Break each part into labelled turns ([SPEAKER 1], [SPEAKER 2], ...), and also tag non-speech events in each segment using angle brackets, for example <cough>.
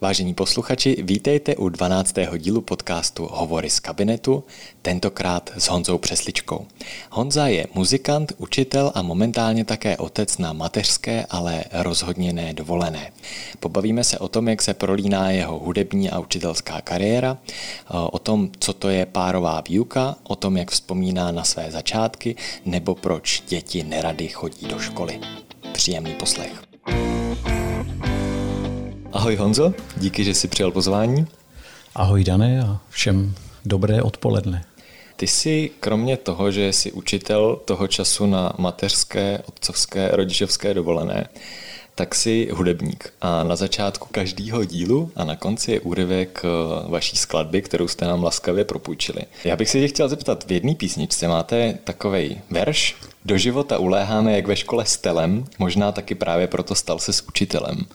[SPEAKER 1] Vážení posluchači, vítejte u 12. dílu podcastu Hovory z kabinetu, tentokrát s Honzou Přesličkou. Honza je muzikant, učitel a momentálně také otec na mateřské, ale rozhodně ne dovolené. Pobavíme se o tom, jak se prolíná jeho hudební a učitelská kariéra, o tom, co to je párová výuka, o tom, jak vzpomíná na své začátky, nebo proč děti nerady chodí do školy. Příjemný poslech. Ahoj Honzo, díky, že jsi přijal pozvání.
[SPEAKER 2] Ahoj Dane a všem dobré odpoledne.
[SPEAKER 1] Ty jsi kromě toho, že jsi učitel toho času na mateřské, otcovské, rodičovské dovolené, tak jsi hudebník. A na začátku každého dílu a na konci je úryvek eh, vaší skladby, kterou jste nám laskavě propůjčili. Já bych se tě chtěl zeptat, v jedné písničce máte takový verš, do života uléháme jak ve škole s telem, možná taky právě proto stal se s učitelem.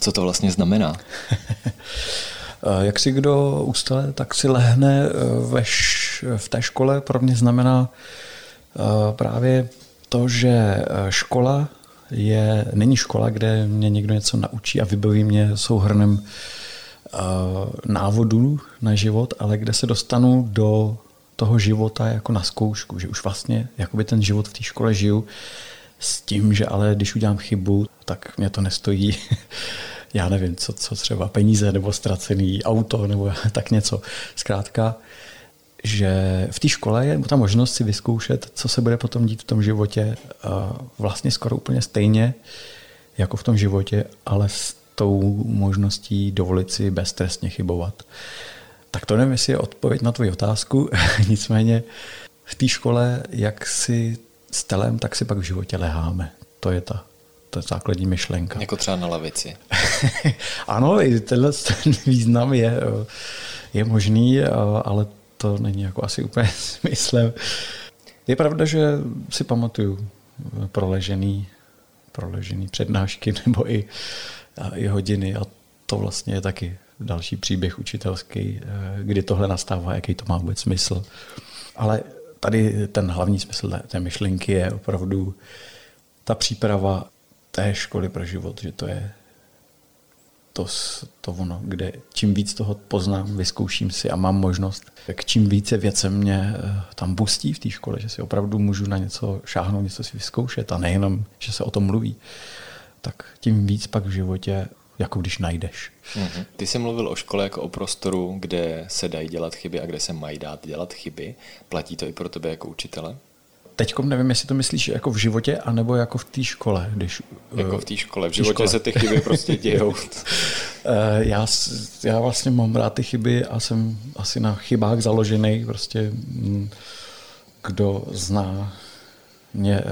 [SPEAKER 1] Co to vlastně znamená? <laughs>
[SPEAKER 2] Jak si kdo ustale, tak si lehne eh, ve v té škole. Pro mě znamená eh, právě to, že eh, škola je, není škola, kde mě někdo něco naučí a vybaví mě souhrnem návodů na život, ale kde se dostanu do toho života jako na zkoušku, že už vlastně jakoby ten život v té škole žiju s tím, že ale když udělám chybu, tak mě to nestojí <laughs> já nevím, co, co třeba peníze nebo ztracený auto nebo <laughs> tak něco. Zkrátka, že v té škole je ta možnost si vyzkoušet, co se bude potom dít v tom životě vlastně skoro úplně stejně jako v tom životě, ale s tou možností dovolit si beztrestně chybovat. Tak to nevím, jestli je odpověď na tvoji otázku, <laughs> nicméně v té škole, jak si s telem, tak si pak v životě leháme. To je ta to je základní myšlenka.
[SPEAKER 1] Jako třeba na lavici. <laughs> <laughs>
[SPEAKER 2] ano, i tenhle ten význam je, je možný, ale to není jako asi úplně <laughs> smyslem. Je pravda, že si pamatuju proležený, proležený přednášky <laughs> nebo i, i hodiny a to vlastně je taky další příběh učitelský, kdy tohle nastává, jaký to má vůbec smysl. Ale tady ten hlavní smysl té myšlenky je opravdu ta příprava té školy pro život, že to je to, to ono, kde čím víc toho poznám, vyzkouším si a mám možnost, tak čím více věcem mě eh, tam bustí v té škole, že si opravdu můžu na něco šáhnout, něco si vyzkoušet a nejenom, že se o tom mluví, tak tím víc pak v životě jako když najdeš.
[SPEAKER 1] Mm-hmm. Ty jsi mluvil o škole jako o prostoru, kde se dají dělat chyby a kde se mají dát dělat chyby. Platí to i pro tebe jako učitele?
[SPEAKER 2] Teď nevím, jestli to myslíš jako v životě, anebo jako v té škole. Když,
[SPEAKER 1] jako v té škole. V životě škole. se ty chyby prostě <laughs> dějou.
[SPEAKER 2] Eh, já, já vlastně mám rád ty chyby a jsem asi na chybách založený. Prostě mm, kdo zná mě eh,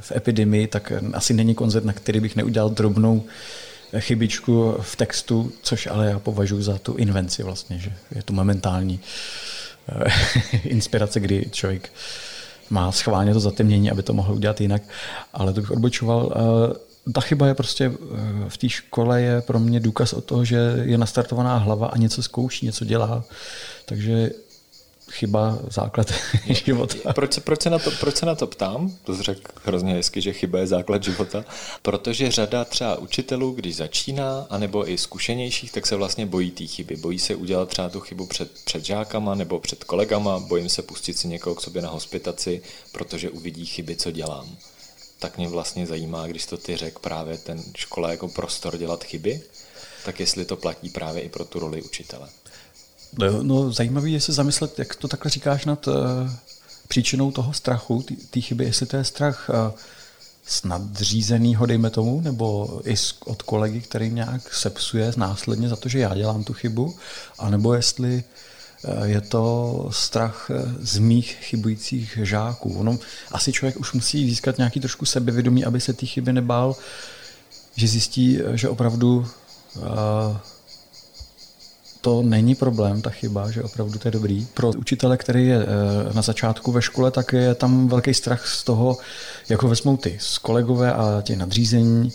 [SPEAKER 2] v epidemii, tak asi není koncert, na který bych neudělal drobnou chybičku v textu, což ale já považuji za tu invenci vlastně, že je to momentální eh, <laughs> inspirace, kdy člověk má schválně to zatemnění, aby to mohl udělat jinak, ale to bych odbočoval. Eh, ta chyba je prostě eh, v té škole je pro mě důkaz o toho, že je nastartovaná hlava a něco zkouší, něco dělá. Takže chyba základ <laughs> života.
[SPEAKER 1] Proč se, proč, se na to, proč se na to ptám? To řekl hrozně hezky, že chyba je základ života. Protože řada třeba učitelů, když začíná, anebo i zkušenějších, tak se vlastně bojí té chyby. Bojí se udělat třeba tu chybu před, před žákama nebo před kolegama, bojím se pustit si někoho k sobě na hospitaci, protože uvidí chyby, co dělám. Tak mě vlastně zajímá, když to ty řek právě ten škola jako prostor dělat chyby, tak jestli to platí právě i pro tu roli učitele.
[SPEAKER 2] No, no zajímavý je se zamyslet, jak to takhle říkáš nad uh, příčinou toho strachu, té chyby, jestli to je strach uh, z nadřízenýho, dejme tomu, nebo i z, od kolegy, který nějak sepsuje následně za to, že já dělám tu chybu, anebo jestli uh, je to strach z mých chybujících žáků. Ono, asi člověk už musí získat nějaký trošku sebevědomí, aby se ty chyby nebál, že zjistí, že opravdu to není problém, ta chyba, že opravdu to je dobrý. Pro učitele, který je eh, na začátku ve škole, tak je tam velký strach z toho, jak ho vezmou ty z kolegové a těch nadřízení,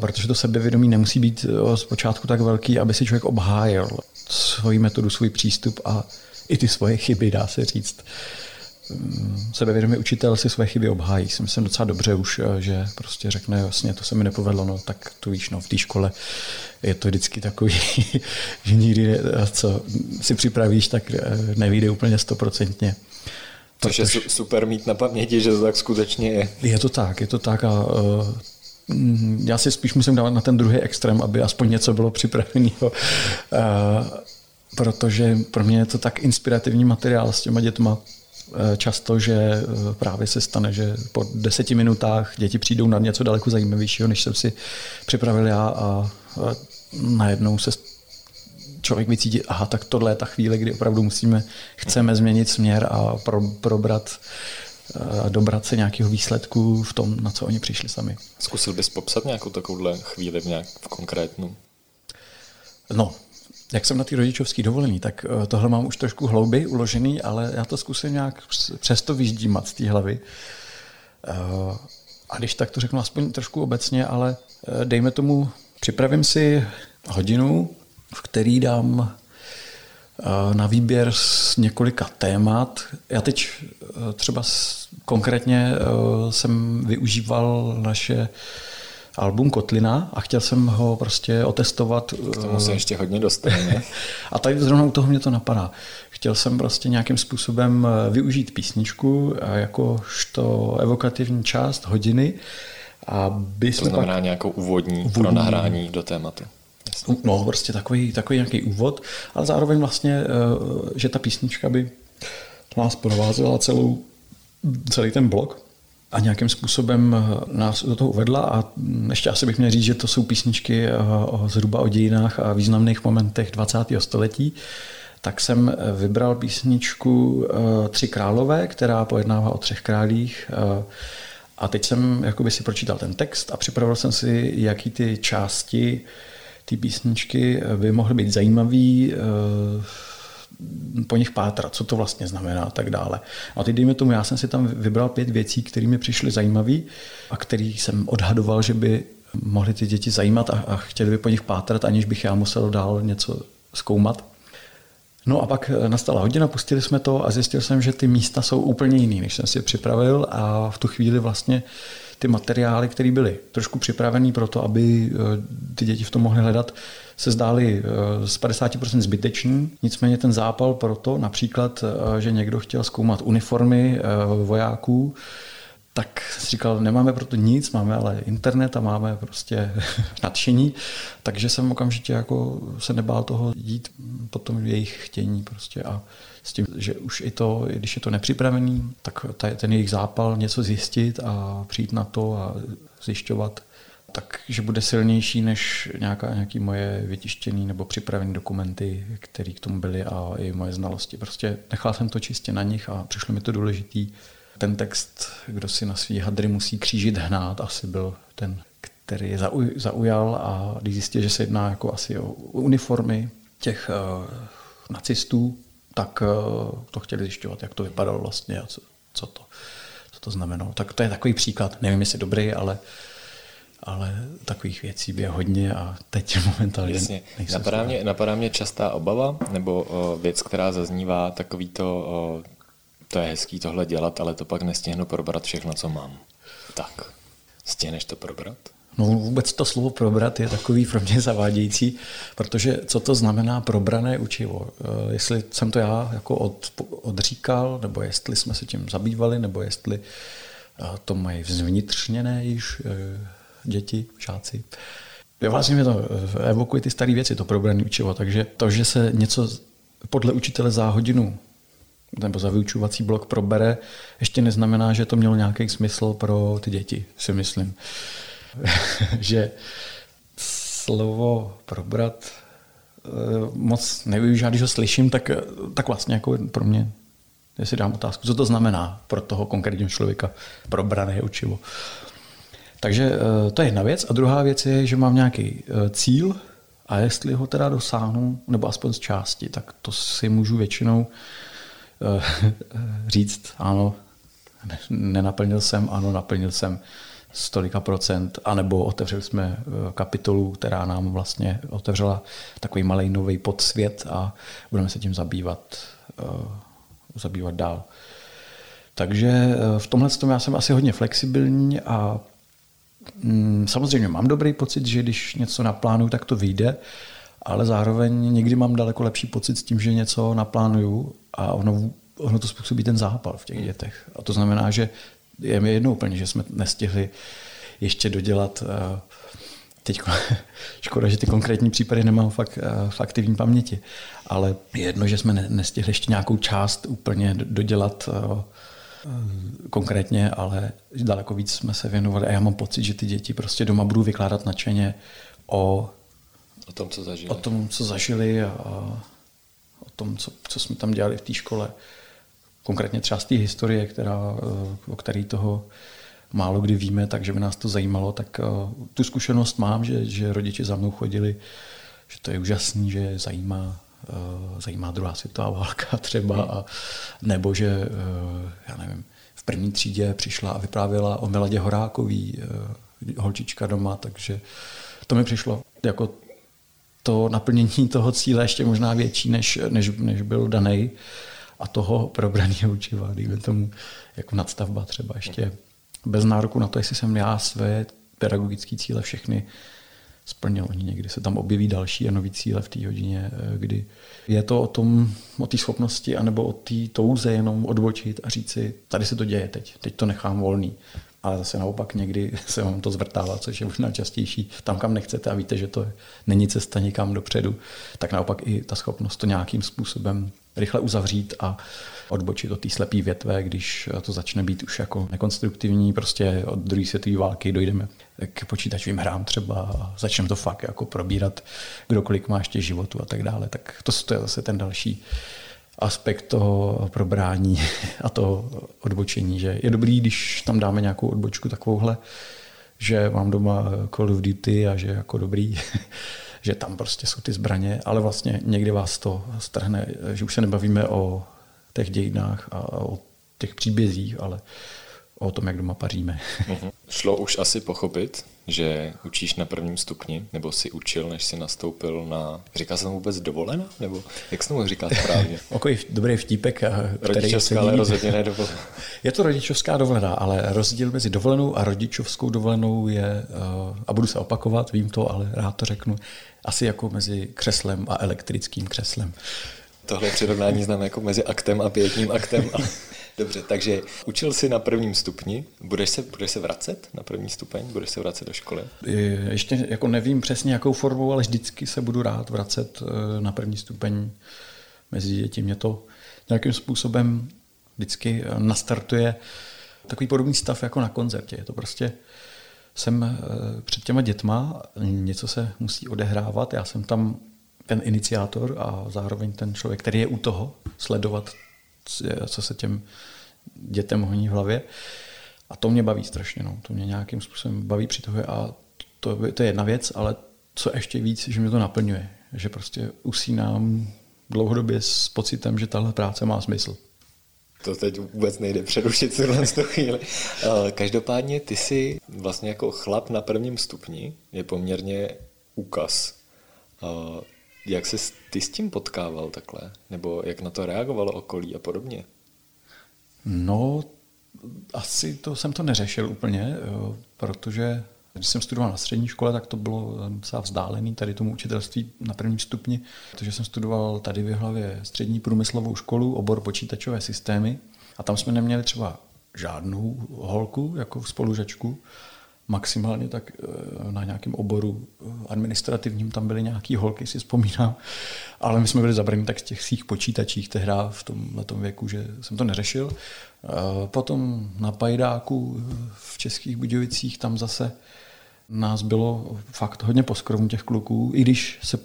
[SPEAKER 2] protože to sebevědomí nemusí být eh, zpočátku tak velký, aby si člověk obhájil svoji metodu, svůj přístup a i ty svoje chyby, dá se říct. Mm, sebevědomý učitel si své chyby obhájí. Si myslím docela dobře už, eh, že prostě řekne, vlastně to se mi nepovedlo, no tak to víš, no v té škole je to vždycky takový, <laughs> že nikdy, co si připravíš, tak nevíde úplně stoprocentně.
[SPEAKER 1] Což je super mít na paměti, že to tak skutečně je.
[SPEAKER 2] Je to tak, je to tak a uh, já si spíš musím dávat na ten druhý extrém, aby aspoň něco bylo připraveného. Uh, protože pro mě je to tak inspirativní materiál s těma dětma, často, že právě se stane, že po deseti minutách děti přijdou na něco daleko zajímavějšího, než jsem si připravil já a najednou se člověk vycítí, aha, tak tohle je ta chvíle, kdy opravdu musíme, chceme změnit směr a pro, probrat a dobrat se nějakého výsledku v tom, na co oni přišli sami.
[SPEAKER 1] Zkusil bys popsat nějakou takovouhle chvíli v nějak v konkrétnu?
[SPEAKER 2] No, jak jsem na té rodičovské dovolení, tak eh, tohle mám už trošku hlouby uložený, ale já to zkusím nějak přesto vyždímat z té hlavy. Eh, a když tak to řeknu aspoň trošku obecně, ale eh, dejme tomu, připravím si hodinu, v který dám na výběr z několika témat. Já teď třeba konkrétně jsem využíval naše album Kotlina a chtěl jsem ho prostě otestovat.
[SPEAKER 1] K tomu se ještě hodně dostane. <laughs>
[SPEAKER 2] a tady zrovna u toho mě to napadá. Chtěl jsem prostě nějakým způsobem využít písničku jakožto evokativní část hodiny, aby
[SPEAKER 1] to znamená pak... nějakou úvodní, úvodní pro nahrání do tématu.
[SPEAKER 2] No, prostě takový, takový nějaký úvod, ale zároveň vlastně, eh, že ta písnička by nás provázela celou, celý ten blok a nějakým způsobem eh, nás do toho uvedla a ještě asi bych měl říct, že to jsou písničky eh, o, zhruba o dějinách a významných momentech 20. století, tak jsem eh, vybral písničku Tři králové, která pojednává o třech králích a teď jsem jakoby si pročítal ten text a připravil jsem si, jaký ty části ty písničky by mohly být zajímavý, po nich pátrat, co to vlastně znamená a tak dále. A teď dejme tomu, já jsem si tam vybral pět věcí, které mi přišly zajímavé a které jsem odhadoval, že by mohly ty děti zajímat a, a chtěli by po nich pátrat, aniž bych já musel dál něco zkoumat. No a pak nastala hodina, pustili jsme to a zjistil jsem, že ty místa jsou úplně jiný, než jsem si připravil a v tu chvíli vlastně ty materiály, které byly trošku připravené pro to, aby eh, ty děti v tom mohly hledat, se zdály eh, z 50% zbytečný. Nicméně ten zápal proto, například, eh, že někdo chtěl zkoumat uniformy vojáků, tak si říkal, nemáme proto nic, máme ale internet a máme prostě <laughs> nadšení, takže jsem okamžitě jako se nebál toho jít potom jejich chtění prostě a s tím, že už i to, když je to nepřipravený, tak ten jejich zápal něco zjistit a přijít na to a zjišťovat, takže bude silnější než nějaká, nějaký moje vytištěný nebo připravené dokumenty, které k tomu byly a i moje znalosti. Prostě nechal jsem to čistě na nich a přišlo mi to důležitý. Ten text, kdo si na svý hadry musí křížit hnát, asi byl ten, který je zaujal a když zjistil, že se jedná jako asi o uniformy těch uh, nacistů, tak uh, to chtěli zjišťovat, jak to vypadalo vlastně a co, co, to, co to znamenalo. Tak to je takový příklad. Nevím, jestli dobrý, ale ale takových věcí je hodně a teď <laughs> momentálně
[SPEAKER 1] Jasně. Napadá mě, napadá mě častá obava nebo o, věc, která zaznívá, takový to, o, to je hezký tohle dělat, ale to pak nestihnu probrat všechno, co mám. Tak, stihneš to probrat?
[SPEAKER 2] No vůbec to slovo probrat je takový pro mě zavádějící, protože co to znamená probrané učivo? Eh, jestli jsem to já jako od, odříkal, nebo jestli jsme se tím zabývali, nebo jestli eh, to mají zvnitřněné již eh, děti, žáci. Vlastně mě to evokuje ty staré věci, to probrané učivo, takže to, že se něco podle učitele za hodinu nebo za vyučovací blok probere, ještě neznamená, že to mělo nějaký smysl pro ty děti, si myslím. <laughs> že slovo probrat eh, moc nevyužívá, když ho slyším, tak, tak vlastně jako pro mě, jestli dám otázku, co to znamená pro toho konkrétního člověka probrané učivo. Takže eh, to je jedna věc. A druhá věc je, že mám nějaký eh, cíl a jestli ho teda dosáhnu, nebo aspoň z části, tak to si můžu většinou <laughs> říct, ano, nenaplnil jsem, ano, naplnil jsem z tolika procent, anebo otevřeli jsme eh, kapitolu, která nám vlastně otevřela takový malý nový podsvět a budeme se tím zabývat, uh, zabývat dál. Takže eh, v tomhle tom já jsem asi hodně flexibilní a mm, samozřejmě mám dobrý pocit, že když něco naplánuju, tak to vyjde, ale zároveň někdy mám daleko lepší pocit s tím, že něco naplánuju a ono, ono to způsobí ten zápal v těch dětech. A to znamená, že je mi jedno úplně, že jsme nestihli ještě dodělat uh, teď <laughs> škoda, že ty konkrétní případy nemám fakt eh, v aktivní paměti, ale je jedno, že jsme nestihli ještě nějakou část úplně dodělat eh, konkrétně, ale daleko víc jsme se věnovali a já mám pocit, že ty děti prostě doma budou vykládat nadšeně o,
[SPEAKER 1] o tom, co zažili.
[SPEAKER 2] O tom, co zažili a o tom, co, co jsme tam dělali v té škole. Konkrétně třeba z té historie, která, eh, o který toho málo kdy víme, takže by nás to zajímalo, tak uh, tu zkušenost mám, že, že rodiče za mnou chodili, že to je úžasný, že zajímá, uh, zajímá druhá světová válka <laughs> třeba, a, nebo že, uh, já nevím, v první třídě přišla a vyprávěla o Miladě Horákový, uh, holčička doma, takže to mi přišlo jako to naplnění toho cíle ještě možná větší, než, než, než byl daný a toho probraného učiva, dejme tomu jako nadstavba třeba ještě bez nároku na to, jestli jsem já své pedagogické cíle všechny splnil. Oni někdy se tam objeví další a nový cíle v té hodině, eh, kdy je to o tom, o té schopnosti, anebo o té touze jenom odbočit a říct si, tady se to děje teď, teď to nechám volný. Ale zase naopak někdy <laughs> se vám to zvrtává, což je možná častější. Tam, kam nechcete a víte, že to není cesta nikam dopředu, tak naopak i ta schopnost to nějakým způsobem rychle uzavřít a odbočit od té slepé větve, když to začne být už jako nekonstruktivní, prostě od druhé světové války dojdeme k počítačovým hrám třeba a začneme to fakt jako probírat, kdokoliv má ještě životu a tak dále. Tak to, to je zase ten další aspekt toho probrání a toho odbočení, že je dobrý, když tam dáme nějakou odbočku takovouhle, že mám doma Call of Duty a že jako dobrý, že tam prostě jsou ty zbraně, ale vlastně někdy vás to strhne, že už se nebavíme o těch dějinách a o těch příbězích, ale o tom, jak doma paříme.
[SPEAKER 1] Uh-huh. Šlo už asi pochopit, že učíš na prvním stupni, nebo si učil, než si nastoupil na, říká se tomu vůbec dovolena? Nebo jak se tomu říká správně? <laughs>
[SPEAKER 2] Takový dobrý vtípek.
[SPEAKER 1] Který Rodičovská, ale rozhodně ne dovolená. <laughs>
[SPEAKER 2] Je to rodičovská dovolená, ale rozdíl mezi dovolenou a rodičovskou dovolenou je, eh, a budu se opakovat, vím to, ale rád to řeknu, asi jako mezi křeslem a elektrickým křeslem.
[SPEAKER 1] Tohle přirovnání znám jako mezi aktem a pětním aktem. <laughs> Dobře, takže učil jsi na prvním stupni. Budeš se, budeš se vracet na první stupeň? Budeš se vracet do školy?
[SPEAKER 2] Ještě jako nevím přesně jakou formou, ale vždycky se budu rád vracet eh, na první stupeň mezi děti. Mě to nějakým způsobem vždycky eh, nastartuje takový podobný stav jako na koncertě. Je to prostě jsem eh, před těma dětma, něco se musí odehrávat, já jsem tam ten iniciátor a zároveň ten člověk, který je u toho, sledovat, co se těm dětem honí v hlavě. A to mě baví strašně. No. To mě nějakým způsobem baví při toho a to, to je jedna věc, ale co ještě víc, že mě to naplňuje. Že prostě usínám dlouhodobě s pocitem, že tahle práce má smysl.
[SPEAKER 1] To teď vůbec nejde přerušit v tu chvíli. Každopádně ty si vlastně jako chlap na prvním stupni je poměrně úkaz jak se ty s tím potkával takhle? Nebo jak na to reagovalo okolí a podobně?
[SPEAKER 2] No, asi to jsem to neřešil úplně, protože když jsem studoval na střední škole, tak to bylo docela vzdálený tady tomu učitelství na prvním stupni, protože jsem studoval tady v hlavě střední průmyslovou školu, obor počítačové systémy a tam jsme neměli třeba žádnou holku jako spolužačku, maximálně tak eh, na nějakém oboru eh, administrativním tam byly nějaký holky, si vzpomínám, ale my jsme byli zabraní tak z těch svých počítačích tehdy v tom, na tom věku, že jsem to neřešil. Eh, potom na Pajdáku v Českých Budějovicích tam zase nás bylo fakt hodně poskrovů těch kluků, i když se,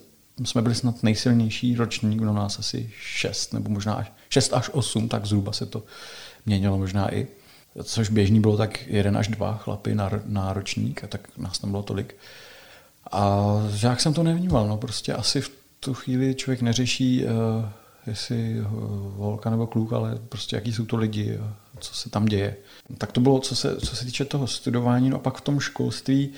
[SPEAKER 2] jsme byli snad nejsilnější ročník, no nás asi šest, nebo možná šest až osm, tak zhruba se to měnilo možná i což běžný bylo tak jeden až dva chlapy na, na ročník, a tak nás tam bylo tolik. A jak jsem to nevnímal, no prostě asi v tu chvíli člověk neřeší, uh, jestli uh, holka nebo kluk, ale prostě jaký jsou to lidi, uh, co se tam děje. Tak to bylo, co se, co se týče toho studování, no a pak v tom školství Eh,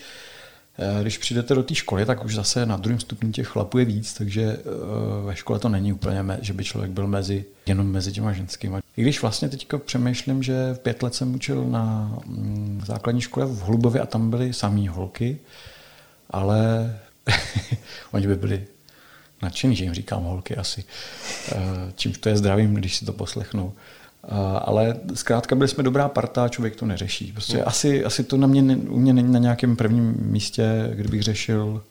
[SPEAKER 2] když přijdete do té školy, tak už zase na druhém stupni těch chlapů je víc, takže eh, ve škole to není úplně, že by člověk byl mezi, jenom mezi těma ženskými. I když vlastně teďka přemýšlím, že v pět let jsem učil na mm, základní škole v Hlubově a tam byly samý holky, ale <laughs> oni by byli nadšený, že jim říkám holky asi. Eh, čím to je zdravím, když si to poslechnou. Ale zkrátka byli jsme dobrá parta, člověk to neřeší. Prostě no. asi, asi to na mě, u mě není na nějakém prvním místě, kdybych řešil,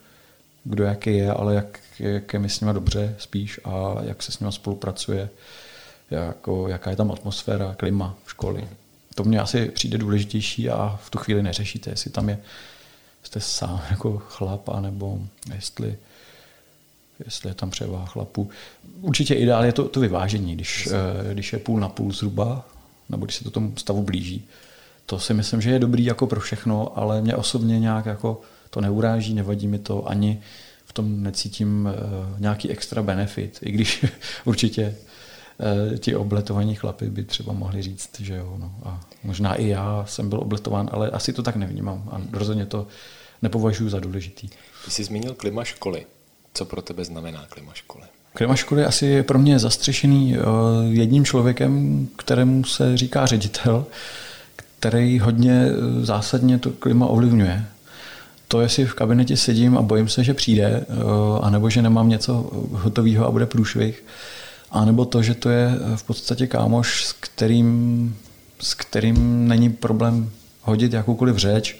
[SPEAKER 2] kdo jaký je, ale jak, jak je mi s nima dobře spíš a jak se s nima spolupracuje, jako, jaká je tam atmosféra, klima v školy. To mě asi přijde důležitější a v tu chvíli neřešíte, jestli tam je jste sám jako chlap, anebo jestli jestli je tam převáha chlapů. Určitě ideál je to, to vyvážení, když, eh, když je půl na půl zhruba, nebo když se to tomu stavu blíží. To si myslím, že je dobrý jako pro všechno, ale mě osobně nějak jako to neuráží, nevadí mi to, ani v tom necítím uh, nějaký extra benefit, i když <laughs> určitě uh, ti obletovaní chlapy by třeba mohli říct, že jo, no. A možná i já jsem byl obletován, ale asi to tak nevnímám a rozhodně to nepovažuji za důležitý.
[SPEAKER 1] Ty jsi zmínil klima školy. Co pro tebe znamená klima školy?
[SPEAKER 2] Klima školy asi je pro mě zastřešený eh, jedním člověkem, kterému se říká ředitel, který hodně eh, zásadně to klima ovlivňuje. To, jestli v kabinetě sedím a bojím se, že přijde, eh, anebo že nemám něco hotového a bude průšvih, anebo to, že to je v podstatě kámoš, s kterým, s kterým není problém hodit jakoukoliv řeč,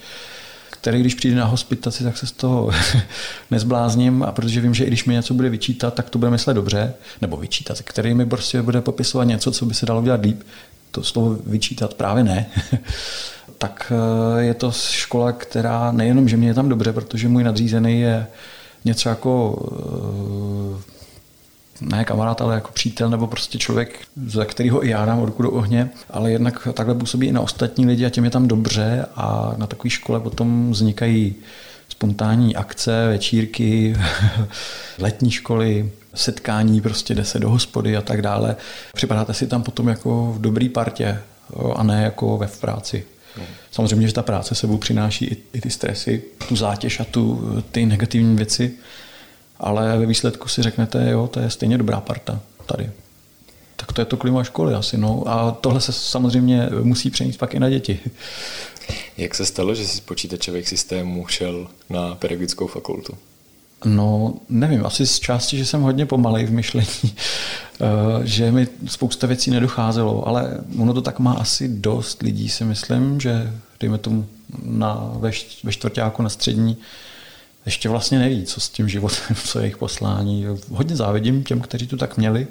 [SPEAKER 2] který když přijde na hospitaci, tak se z toho <laughs> nezblázním a protože vím, že i když mi něco bude vyčítat, tak to bude myslet dobře, nebo vyčítat, který mi prostě bude popisovat něco, co by se dalo dělat líp, to slovo vyčítat právě ne, <laughs> tak eh, je to škola, která nejenom, že mě je tam dobře, protože můj nadřízený je něco jako eh, ne kamarád, ale jako přítel nebo prostě člověk, za kterého i já dám ruku do ohně, ale jednak takhle působí i na ostatní lidi a těm je tam dobře a na takové škole potom vznikají spontánní akce, večírky, <laughs> letní školy, setkání, prostě jde se do hospody a tak dále. Připadáte si tam potom jako v dobrý partě a ne jako ve v práci. Samozřejmě, že ta práce sebou přináší i, i ty stresy, tu zátěž a tu, ty negativní věci, ale ve výsledku si řeknete, jo, to je stejně dobrá parta tady. Tak to je to klima školy asi. No. A tohle se samozřejmě musí přenést pak i na děti.
[SPEAKER 1] Jak se stalo, že jsi z počítačových systémů šel na pedagogickou fakultu?
[SPEAKER 2] No, nevím, asi z části, že jsem hodně pomalej v myšlení, <laughs> eh, že mi spousta věcí nedocházelo, ale ono to tak má asi dost lidí, si myslím, že dejme tomu na, ve, ve čtvrtáku na střední, ještě vlastně neví, co s tím životem, <laughs> co je jejich poslání. Hodně závidím těm, kteří to tak měli,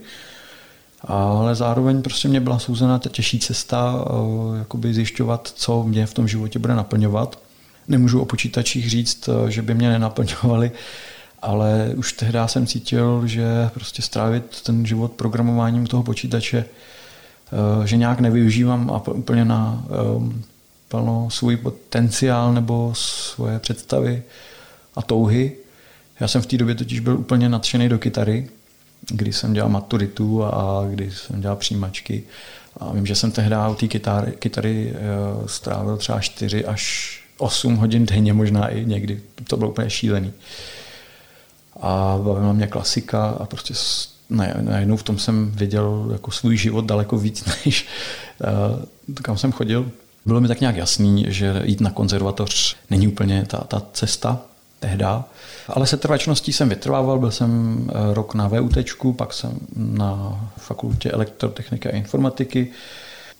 [SPEAKER 2] ale zároveň prostě mě byla souzená ta těžší cesta eh, jakoby zjišťovat, co mě v tom životě bude naplňovat. Nemůžu o počítačích říct, eh, že by mě nenaplňovali, ale už tehdy jsem cítil, že prostě strávit ten život programováním toho počítače, eh, že nějak nevyužívám a úplně na plno svůj potenciál nebo svoje představy, a touhy. Já jsem v té době totiž byl úplně nadšený do kytary, kdy jsem dělal maturitu a kdy jsem dělal přijímačky. A vím, že jsem tehdy u té kytary, kytary eh, strávil třeba 4 až 8 hodin denně, možná i někdy. To bylo úplně šílený. A bavila mě klasika a prostě najednou v tom jsem viděl jako svůj život daleko víc, <laughs> než uh, kam jsem chodil. Bylo mi tak nějak jasný, že jít na konzervatoř není úplně ta, ta cesta, tehda. Ale se trvačností jsem vytrvával, byl jsem eh, rok na VUT, pak jsem na fakultě elektrotechniky a informatiky.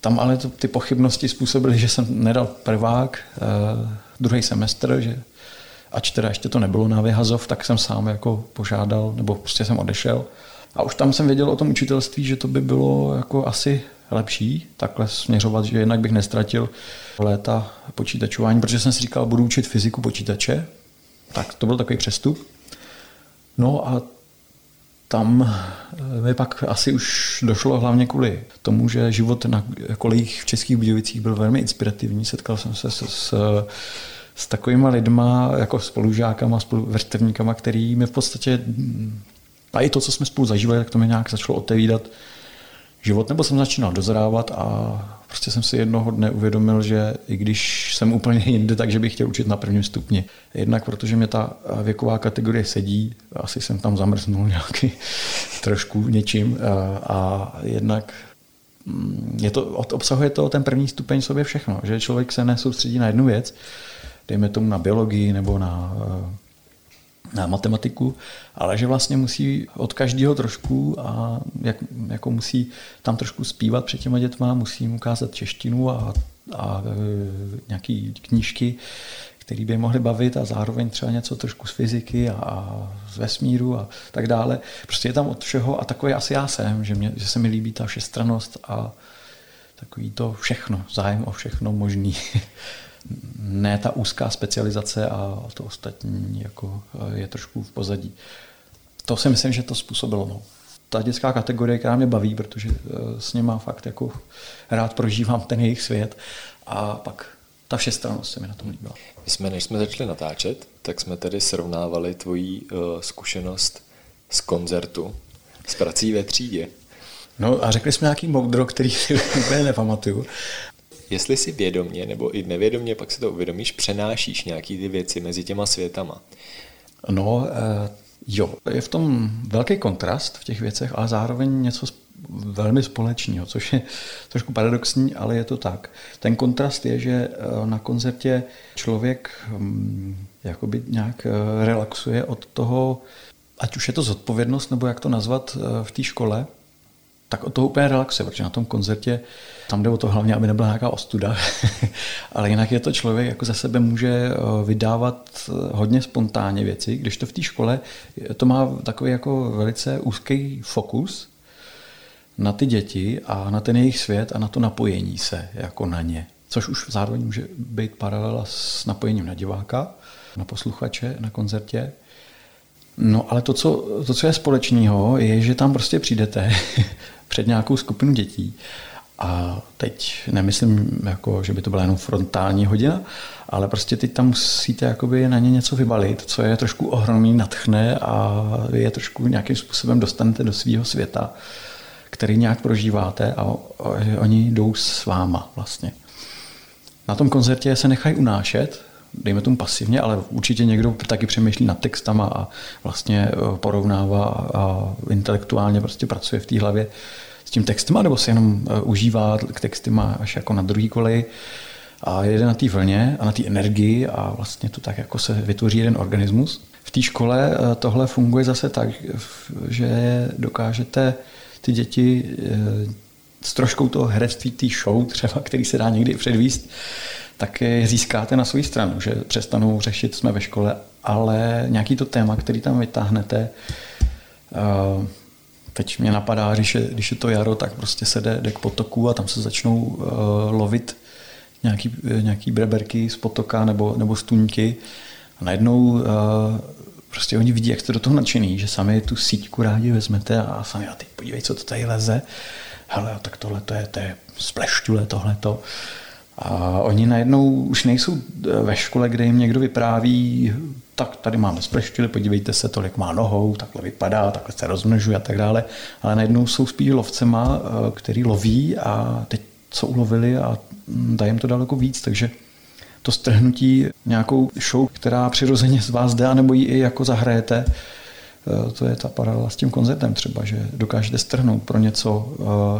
[SPEAKER 2] Tam ale to, ty pochybnosti způsobily, že jsem nedal prvák, eh, druhý semestr, že ač teda ještě to nebylo na vyhazov, tak jsem sám jako požádal, nebo prostě jsem odešel. A už tam jsem věděl o tom učitelství, že to by bylo jako asi lepší takhle směřovat, že jinak bych nestratil léta počítačování, protože jsem si říkal, budu učit fyziku počítače, tak to byl takový přestup. No a tam eh, mi pak asi už došlo hlavně kvůli tomu, že život na kolejích v Českých Budějovicích byl velmi inspirativní. Setkal jsem se s, s, s takovými lidma, jako spolužákama, spoluvrstevníkama, který mi v podstatě, a i to, co jsme spolu zažívali, tak to mi nějak začalo otevídat, život, nebo jsem začínal dozrávat a prostě jsem si jednoho dne uvědomil, že i když jsem úplně jinde, takže bych chtěl učit na prvním stupni. Jednak protože mě ta věková kategorie sedí, asi jsem tam zamrznul <laughs> nějaký trošku něčím a jednak mm, je to, obsahuje to ten první stupeň sobě všechno, že člověk se nesoustředí na jednu věc, dejme tomu na biologii nebo na na matematiku, ale že vlastně musí od každého trošku a jak, jako musí tam trošku zpívat před těma dětma, musí jim ukázat češtinu a, a e, nějaký knížky, které by mohly bavit a zároveň třeba něco trošku z fyziky a, a z vesmíru a tak dále. Prostě je tam od všeho a takový asi já jsem, že, mě, že se mi líbí ta všestranost a takový to všechno, zájem o všechno možný. <laughs> ne ta úzká specializace a to ostatní jako eh, je trošku v pozadí. To si myslím, že to způsobilo. No. Ta dětská kategorie, která mě baví, protože eh, s nima fakt jako rád prožívám ten jejich svět a pak ta všestrannost se mi na tom líbila.
[SPEAKER 1] My jsme, než jsme začali natáčet, tak jsme tady srovnávali tvoji uh, zkušenost z koncertu s prací ve třídě.
[SPEAKER 2] No a řekli jsme nějaký moudro, který si <laughs> úplně nepamatuju,
[SPEAKER 1] jestli si vědomně nebo i nevědomně, pak si to uvědomíš, přenášíš nějaký ty věci mezi těma světama.
[SPEAKER 2] No, eh, jo, je v tom velký kontrast v těch věcech, ale zároveň něco velmi společného, což je trošku paradoxní, ale je to tak. Ten kontrast je, že eh, na koncertě člověk hm, jakoby nějak eh, relaxuje od toho, ať už je to zodpovědnost, nebo jak to nazvat v té škole, tak od toho úplně relaxuje, protože na tom koncertě tam jde o to hlavně, aby nebyla nějaká ostuda, <laughs> ale jinak je to člověk, jako za sebe může eh, vydávat eh, hodně spontánně věci, když to v té škole to má takový jako velice úzký fokus na ty děti a na ten jejich svět a na to napojení se jako na ně. Což už zároveň může být paralela s napojením na diváka, na posluchače na koncertě. No ale to co, to, co je společného, je, že tam prostě přijdete <laughs> před nějakou skupinu dětí a teď nemyslím, jako, že by to byla jenom frontální hodina, ale prostě teď tam musíte jakoby na ně něco vybalit, co je trošku ohromný, natchne a vy je trošku nějakým způsobem dostanete do svého světa, který nějak prožíváte a oni jdou s váma vlastně. Na tom koncertě se nechají unášet, dejme tomu pasivně, ale určitě někdo taky přemýšlí nad textama a vlastně eh, porovnává a intelektuálně prostě pracuje v té hlavě s tím textem, nebo se jenom eh, užívá k má až jako na druhý koleji a jede na té vlně a na té energii a vlastně to tak jako se vytvoří jeden organismus. V té škole eh, tohle funguje zase tak, že dokážete ty děti s troškou toho herectví té show, třeba, který se dá někdy předvíst, tak je získáte na svou stranu, že přestanou řešit, jsme ve škole, ale nějaký to téma, který tam vytáhnete, uh, teď mě napadá, když je, když je to jaro, tak prostě se jde, jde k potoku a tam se začnou uh, lovit nějaký, nějaký breberky z potoka nebo, nebo stuňky a najednou prostě oni vidí, jak jste do toho nadšený, že sami tu síťku rádi vezmete a sami a teď podívej, co to tady leze. Hele, tak tohle to je, to je splešťule, tohle to. A oni najednou už nejsou eh, ve škole, kde jim někdo vypráví, tak tady máme spleštěli, podívejte se, tolik má nohou, takhle vypadá, takhle se rozmnožuje a tak dále. Ale najednou jsou spíš lovcema, eh, který loví a teď co ulovili a hm, dají jim to daleko víc, takže to strhnutí nějakou show, která přirozeně z vás jde, nebo ji i jako zahrajete, eh, to je ta paralela s tím koncertem třeba, že dokážete strhnout pro něco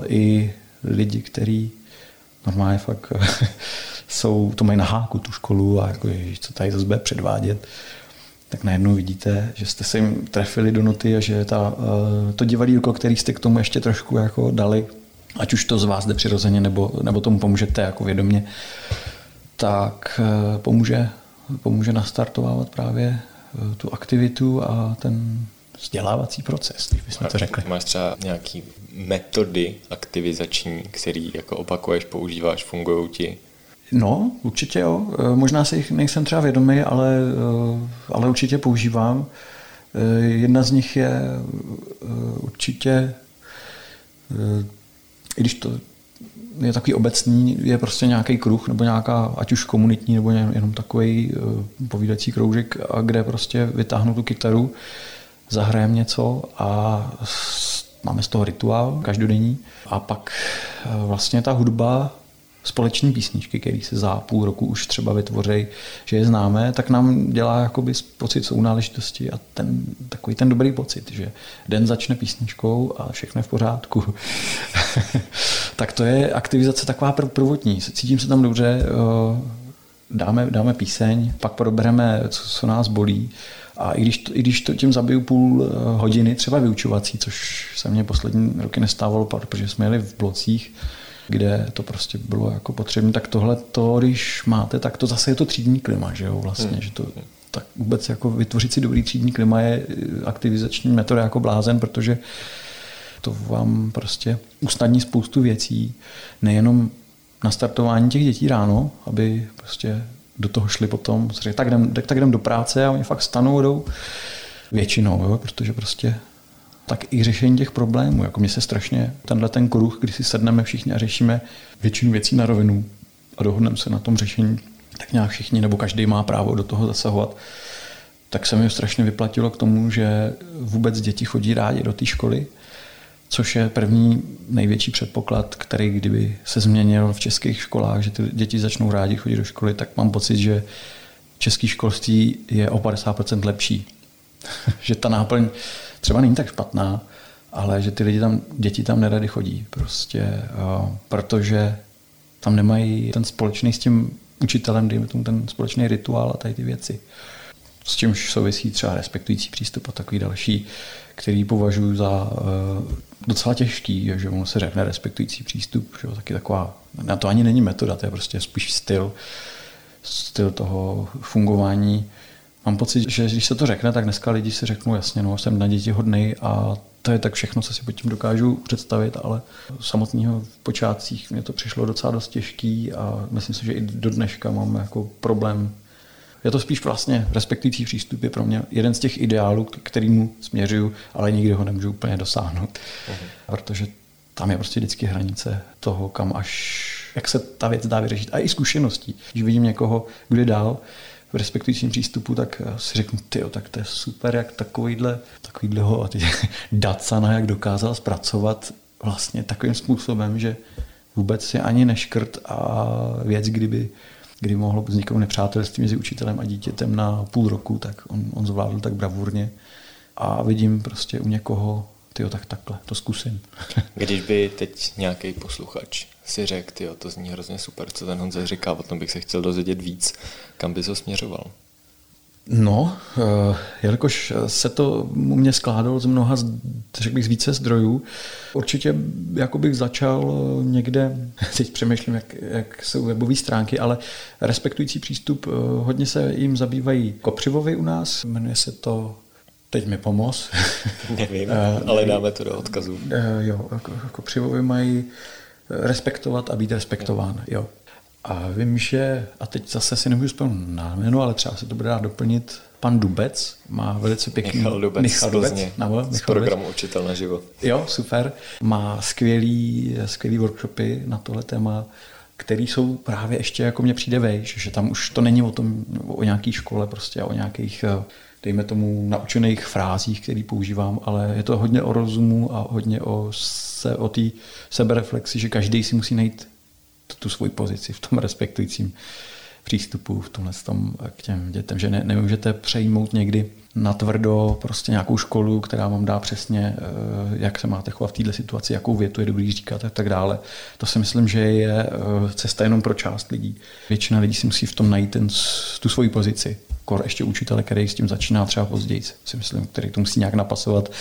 [SPEAKER 2] i lidi, kteří normálně fakt <laughs> jsou, to mají na háku tu školu a jako, co tady zase bude předvádět, tak najednou vidíte, že jste se jim trefili do noty a že ta, eh, to divadílko, který jste k tomu ještě trošku jako dali, ať už to z vás jde přirozeně, nebo, nebo tomu pomůžete jako vědomě, tak eh, pomůže, pomůže nastartovávat právě eh, tu aktivitu a ten vzdělávací proces, když bychom to řekli.
[SPEAKER 1] Máš třeba nějaký metody aktivizační, který jako opakuješ, používáš, fungují ti?
[SPEAKER 2] No, určitě jo. E, možná si jich nejsem třeba vědomý, ale, e, ale určitě používám. E, jedna z nich je určitě, i když to je takový obecný, je prostě nějaký kruh nebo nějaká, ať už komunitní nebo jenom takový povídací kroužek, kde prostě vytáhnu tu kytaru, zahrajem něco a máme z toho rituál každodenní a pak eh, vlastně ta hudba společní písničky, které se za půl roku už třeba vytvoří, že je známe, tak nám dělá jakoby pocit sounáležitosti a ten, takový ten dobrý pocit, že den začne písničkou a všechno je v pořádku. <laughs> tak to je aktivizace taková prvotní. Cítím se tam dobře, eh, dáme, dáme píseň, pak probereme, co, co nás bolí. A i když, to, i když to tím zabiju půl eh, hodiny, třeba vyučovací, což se mě poslední roky nestávalo, protože jsme jeli v blocích, kde to prostě bylo jako potřebné, tak tohle to, když máte, tak to zase je to třídní klima, že jo, vlastně, hmm. že to tak vůbec jako vytvořit si dobrý třídní klima je eh, aktivizační metoda jako blázen, protože to vám prostě usnadní spoustu věcí, nejenom na startování těch dětí ráno, aby prostě do toho šli potom, řekli, tak jdem, tak jdem do práce a oni fakt stanou jdou většinou, jo, protože prostě tak i řešení těch problémů. Jako mně se strašně tenhle ten kruh, kdy si sedneme všichni a řešíme většinu věcí na rovinu a dohodneme se na tom řešení, tak nějak všichni, nebo každý má právo do toho zasahovat, tak se mi strašně vyplatilo k tomu, že vůbec děti chodí rádi do té školy, což je první největší předpoklad, který kdyby se změnil v českých školách, že ty děti začnou rádi chodit do školy, tak mám pocit, že český školství je o 50% lepší. <laughs> že ta náplň třeba není tak špatná, ale že ty lidi tam, děti tam nerady chodí, prostě, protože tam nemají ten společný s tím učitelem, dejme tomu ten společný rituál a tady ty věci. S čímž souvisí třeba respektující přístup a takový další, který považuji za uh, docela těžký, že mu se řekne respektující přístup, že jo, taky taková, na to ani není metoda, to je prostě spíš styl, styl toho fungování Mám pocit, že když se to řekne, tak dneska lidi si řeknou jasně, no, jsem na děti hodný a to je tak všechno, co si pod tím dokážu představit, ale samotného v počátcích mě to přišlo docela dost těžký a myslím si, že i do dneška mám jako problém. Je to spíš vlastně respektující přístup je pro mě jeden z těch ideálů, k kterýmu směřuju, ale nikdy ho nemůžu úplně dosáhnout, uh-huh. protože tam je prostě vždycky hranice toho, kam až, jak se ta věc dá vyřešit. A i zkušeností. Když vidím někoho, kdo dál, v respektujícím přístupu, tak si řeknu, ty, tak to je super, jak takovýhle, takovýhle ho a ty <laughs> Dacana, jak dokázal zpracovat vlastně takovým způsobem, že vůbec je ani neškrt a věc, kdyby, kdy mohlo vzniknout nepřátelství mezi učitelem a dítětem na půl roku, tak on, on zvládl tak bravurně. A vidím prostě u někoho, ty tak takhle, to zkusím. <laughs>
[SPEAKER 1] Když by teď nějaký posluchač si řekl, ty to zní hrozně super, co ten Honza říká, o tom bych se chtěl dozvědět víc, kam by ho směřoval?
[SPEAKER 2] No, uh, jelikož se to u mě skládalo z mnoha, řekl bych, z více zdrojů, určitě jako bych začal někde, <laughs> teď přemýšlím, jak, jak jsou webové stránky, ale respektující přístup, uh, hodně se jim zabývají Kopřivovi u nás, jmenuje se to Teď mi pomoz. <laughs>
[SPEAKER 1] Nevím, ale dáme to do odkazu.
[SPEAKER 2] Jo, Kopřivovi mají respektovat a být respektován. Jo. A vím, že, a teď zase si nemůžu vzpomenout na jméno, ale třeba se to bude dát doplnit, pan Dubec má velice pěkný...
[SPEAKER 1] Michal Dubec, Michal Dubec nebo, z programu Dubec. Učitel na život.
[SPEAKER 2] Jo, super. Má skvělý, skvělý workshopy na tohle téma, který jsou právě ještě, jako mně přijde vejš, že tam už to není o tom, o nějaký škole prostě, o nějakých dejme tomu, naučených frázích, který používám, ale je to hodně o rozumu a hodně o, se, o té sebereflexi, že každý si musí najít tu svoji pozici v tom respektujícím přístupu v tomhle tom k těm dětem, že ne, nemůžete přejmout někdy na tvrdo prostě nějakou školu, která vám dá přesně, eh, jak se máte chovat v této situaci, jakou větu je dobrý říkat a tak dále. To si myslím, že je eh, cesta jenom pro část lidí. Většina lidí si musí v tom najít ten, tu svoji pozici kor ještě učitele, který s tím začíná třeba později, si myslím, který to musí nějak napasovat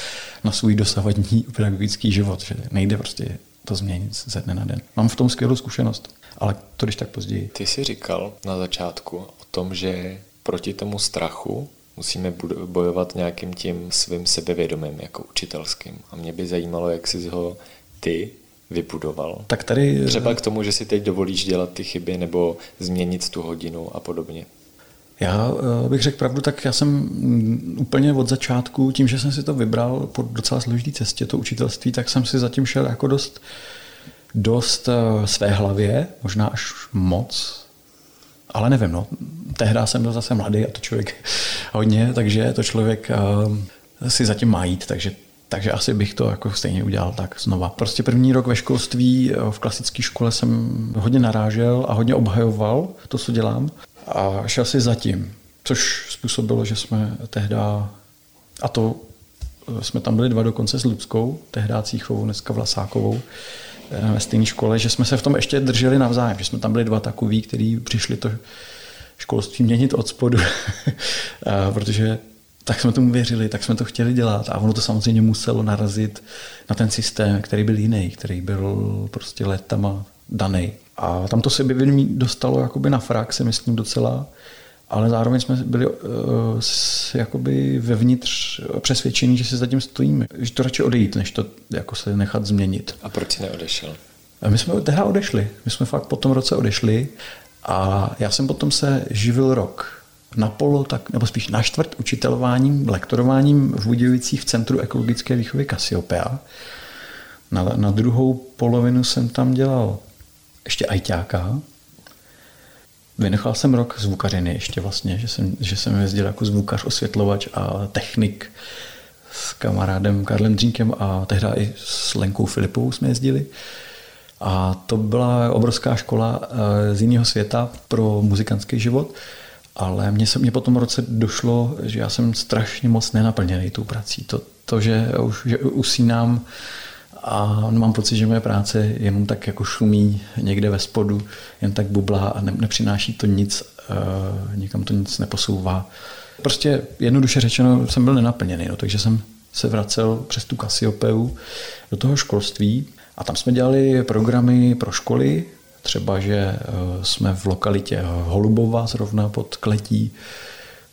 [SPEAKER 2] na svůj dosavadní <laughs> pedagogický život, že nejde prostě to změnit ze dne na den. Mám v tom skvělou zkušenost, ale to když tak později.
[SPEAKER 1] Ty jsi říkal na začátku o tom, že proti tomu strachu musíme bojovat nějakým tím svým sebevědomím jako učitelským. A mě by zajímalo, jak jsi ho ty vybudoval.
[SPEAKER 2] Tak tady...
[SPEAKER 1] Třeba k tomu, že si teď dovolíš dělat ty chyby nebo změnit tu hodinu a podobně.
[SPEAKER 2] Já eh, bych řekl pravdu, tak já jsem mm, úplně od začátku, tím, že jsem si to vybral po docela složitý cestě, to učitelství, tak jsem si zatím šel jako dost, dost eh, své hlavě, možná až moc, ale nevím, no. Tehdy jsem byl zase mladý a to člověk <laughs> hodně, takže to člověk uh, si zatím má jít, takže Takže asi bych to jako stejně udělal tak znova. Prostě první rok ve školství v klasické škole jsem hodně narážel a hodně obhajoval to, co dělám. A šel si zatím, což způsobilo, že jsme tehda, a to jsme tam byli dva dokonce s Ludskou, tehda Cíchovou, dneska Vlasákovou, eh, ve stejné škole, že jsme se v tom ještě drželi navzájem, že jsme tam byli dva takový, kteří přišli to školství měnit od spodu, <laughs> protože tak jsme tomu věřili, tak jsme to chtěli dělat a ono to samozřejmě muselo narazit na ten systém, který byl jiný, který byl prostě letama daný. A tam to sebevědomí dostalo jakoby na frak, si myslím docela, ale zároveň jsme byli uh, jakoby vevnitř přesvědčení, že se za tím stojíme. Že to radši odejít, než to jako se nechat změnit.
[SPEAKER 1] A proč jsi neodešel?
[SPEAKER 2] A my jsme tehdy odešli. My jsme fakt po tom roce odešli a já jsem potom se živil rok na polo, tak, nebo spíš na čtvrt učitelováním, lektorováním v Budějovicích v Centru ekologické výchovy Cassiopeia. Na, na druhou polovinu jsem tam dělal ještě ajťáka. Vynechal jsem rok zvukařiny ještě vlastně, že jsem, že jsem jezdil jako zvukař, osvětlovač a technik s kamarádem Karlem Dřínkem a tehdy i s Lenkou Filipovou jsme jezdili. A to byla obrovská škola eh, z jiného světa pro muzikantský život. Ale mně se mě po tom roce došlo, že já jsem strašně moc nenaplněný tou prací. To, to že, už, že usínám a mám pocit, že moje práce jenom tak jako šumí někde ve spodu, jen tak bublá a ne, nepřináší to nic, uh, nikam to nic neposouvá. Prostě jednoduše řečeno jsem byl nenaplněný, no, takže jsem se vracel přes tu Kasiopeu do toho školství a tam jsme dělali programy pro školy, třeba, že eh, jsme v lokalitě Holubova, zrovna pod Kletí,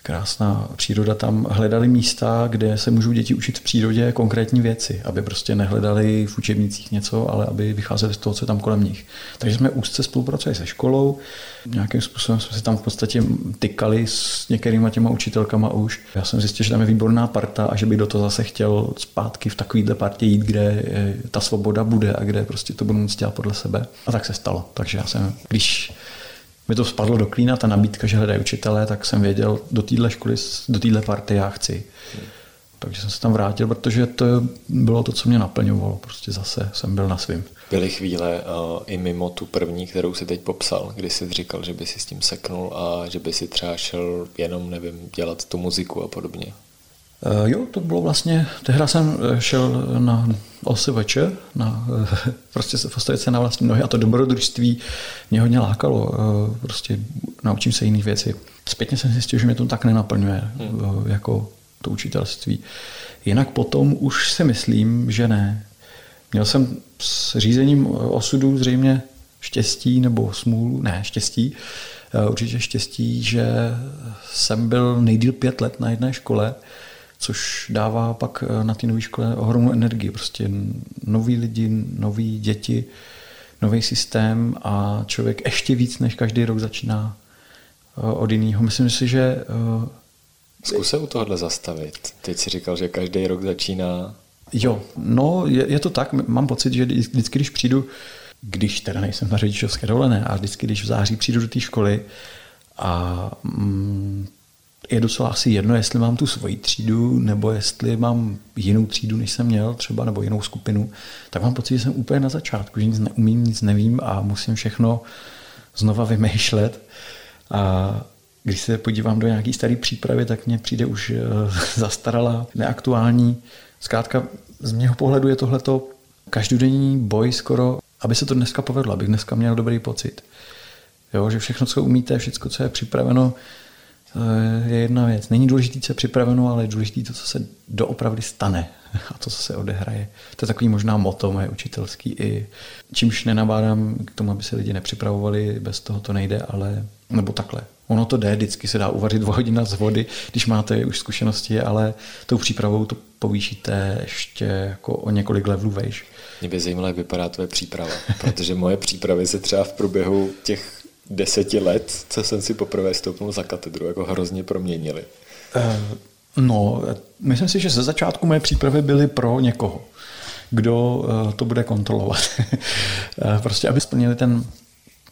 [SPEAKER 2] krásná příroda, tam hledali místa, kde se můžou děti učit v přírodě konkrétní věci, aby prostě nehledali v učebnicích něco, ale aby vycházeli z toho, co je tam kolem nich. Takže jsme úzce spolupracovali se školou, nějakým způsobem jsme se tam v podstatě tykali s některýma těma učitelkama už. Já jsem zjistil, že tam je výborná parta a že bych do toho zase chtěl zpátky v takovýhle partě jít, kde ta svoboda bude a kde prostě to budu moct dělat podle sebe. A tak se stalo. Takže já jsem, když mi to spadlo do klína, ta nabídka, že hledají učitelé, tak jsem věděl, do téhle školy, do téhle party já chci. Takže jsem se tam vrátil, protože to bylo to, co mě naplňovalo. Prostě zase jsem byl na svým.
[SPEAKER 1] Byly chvíle uh, i mimo tu první, kterou si teď popsal, kdy jsi říkal, že by si s tím seknul a že by si třeba šel jenom, nevím, dělat tu muziku a podobně.
[SPEAKER 2] Uh, jo, to bylo vlastně, tehdy jsem eh, šel na OSVČ, na, uh, <laughs> prostě se postavit se na vlastní nohy a to dobrodružství mě hodně lákalo. Uh, prostě naučím se jiných věcí. Zpětně jsem zjistil, že mě to tak nenaplňuje hmm. jako to učitelství. Jinak potom už si myslím, že ne. Měl jsem s řízením osudu zřejmě štěstí nebo smůlu, ne, štěstí, určitě štěstí, že jsem byl nejdíl pět let na jedné škole, což dává pak eh, na té nové škole ohromnou energii. Prostě noví lidi, noví děti, nový systém a člověk ještě víc než každý rok začíná eh, od jiného. Myslím si, že... Eh,
[SPEAKER 1] Zkus se u tohohle zastavit. Teď si říkal, že každý rok začíná...
[SPEAKER 2] Jo, no je, je to tak. Mám pocit, že vždycky, když přijdu, když teda nejsem na řidičovské dovolené, a vždycky, když v září přijdu do té školy a mm, je docela asi jedno, jestli mám tu svoji třídu, nebo jestli mám jinou třídu, než jsem měl třeba, nebo jinou skupinu, tak mám pocit, že jsem úplně na začátku, že nic neumím, nic nevím a musím všechno znova vymýšlet. A když se podívám do nějaký staré přípravy, tak mně přijde už eh, <laughs> zastarala, neaktuální. Zkrátka, z mého pohledu je tohleto každodenní boj skoro, aby se to dneska povedlo, abych dneska měl dobrý pocit. Jo, že všechno, co umíte, všechno, co je připraveno, je jedna věc. Není důležité, co je připraveno, ale je důležité to, co se doopravdy stane <laughs> a to, co se odehraje. To je takový možná moto moje učitelský i čímž nenabádám k tomu, aby se lidi nepřipravovali, bez toho to nejde, ale nebo takhle. Ono to jde, vždycky se dá uvařit dvou hodina z vody, když máte už zkušenosti, ale tou přípravou to povýšíte ještě jako o několik levelů vejš.
[SPEAKER 1] Mě by zajímalo, jak vypadá tvoje příprava, <laughs> protože moje přípravy se třeba v průběhu těch deseti let, co jsem si poprvé stoupnul za katedru, jako hrozně proměnili?
[SPEAKER 2] Eh, no, myslím si, že ze začátku moje přípravy byly pro někoho, kdo eh, to bude kontrolovat. <laughs> Eh, prostě, aby splnili ten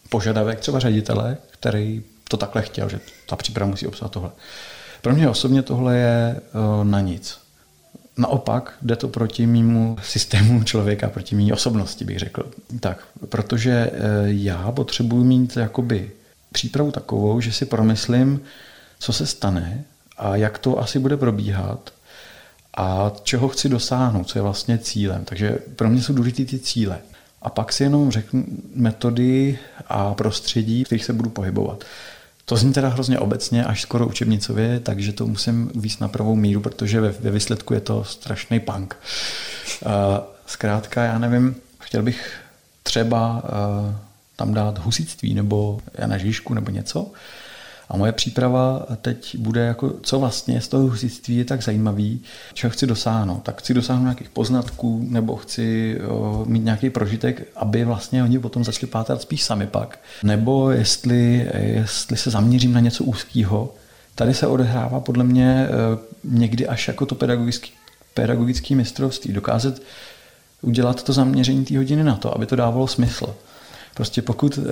[SPEAKER 2] požadavek třeba ředitele, který to takhle chtěl, že ta příprava musí obsahovat tohle. Pro mě osobně tohle je na nic. Naopak jde to proti mýmu systému člověka, proti mý osobnosti, bych řekl. Tak, protože eh, já potřebuji mít jakoby přípravu takovou, že si promyslím, co se stane a jak to asi bude probíhat a čeho chci dosáhnout, co je vlastně cílem. Takže pro mě jsou důležité ty cíle. A pak si jenom řeknu metody a prostředí, v kterých se budu pohybovat. To zní teda hrozně obecně, až skoro učebnicově, takže to musím víc na pravou míru, protože ve, ve výsledku je to strašný punk. Uh, zkrátka, já nevím, chtěl bych třeba uh, tam dát husitství nebo Jana Žižku nebo něco, a moje příprava teď bude jako, co vlastně z toho husitství je tak zajímavý, čeho chci dosáhnout. Tak chci dosáhnout nějakých poznatků nebo chci o, mít nějaký prožitek, aby vlastně oni potom začali pátrat spíš sami pak. Nebo jestli, jestli se zaměřím na něco úzkého, tady se odehrává podle mě e, někdy až jako to pedagogický, pedagogický mistrovství. Dokázat udělat to zaměření té hodiny na to, aby to dávalo smysl. Prostě pokud <laughs>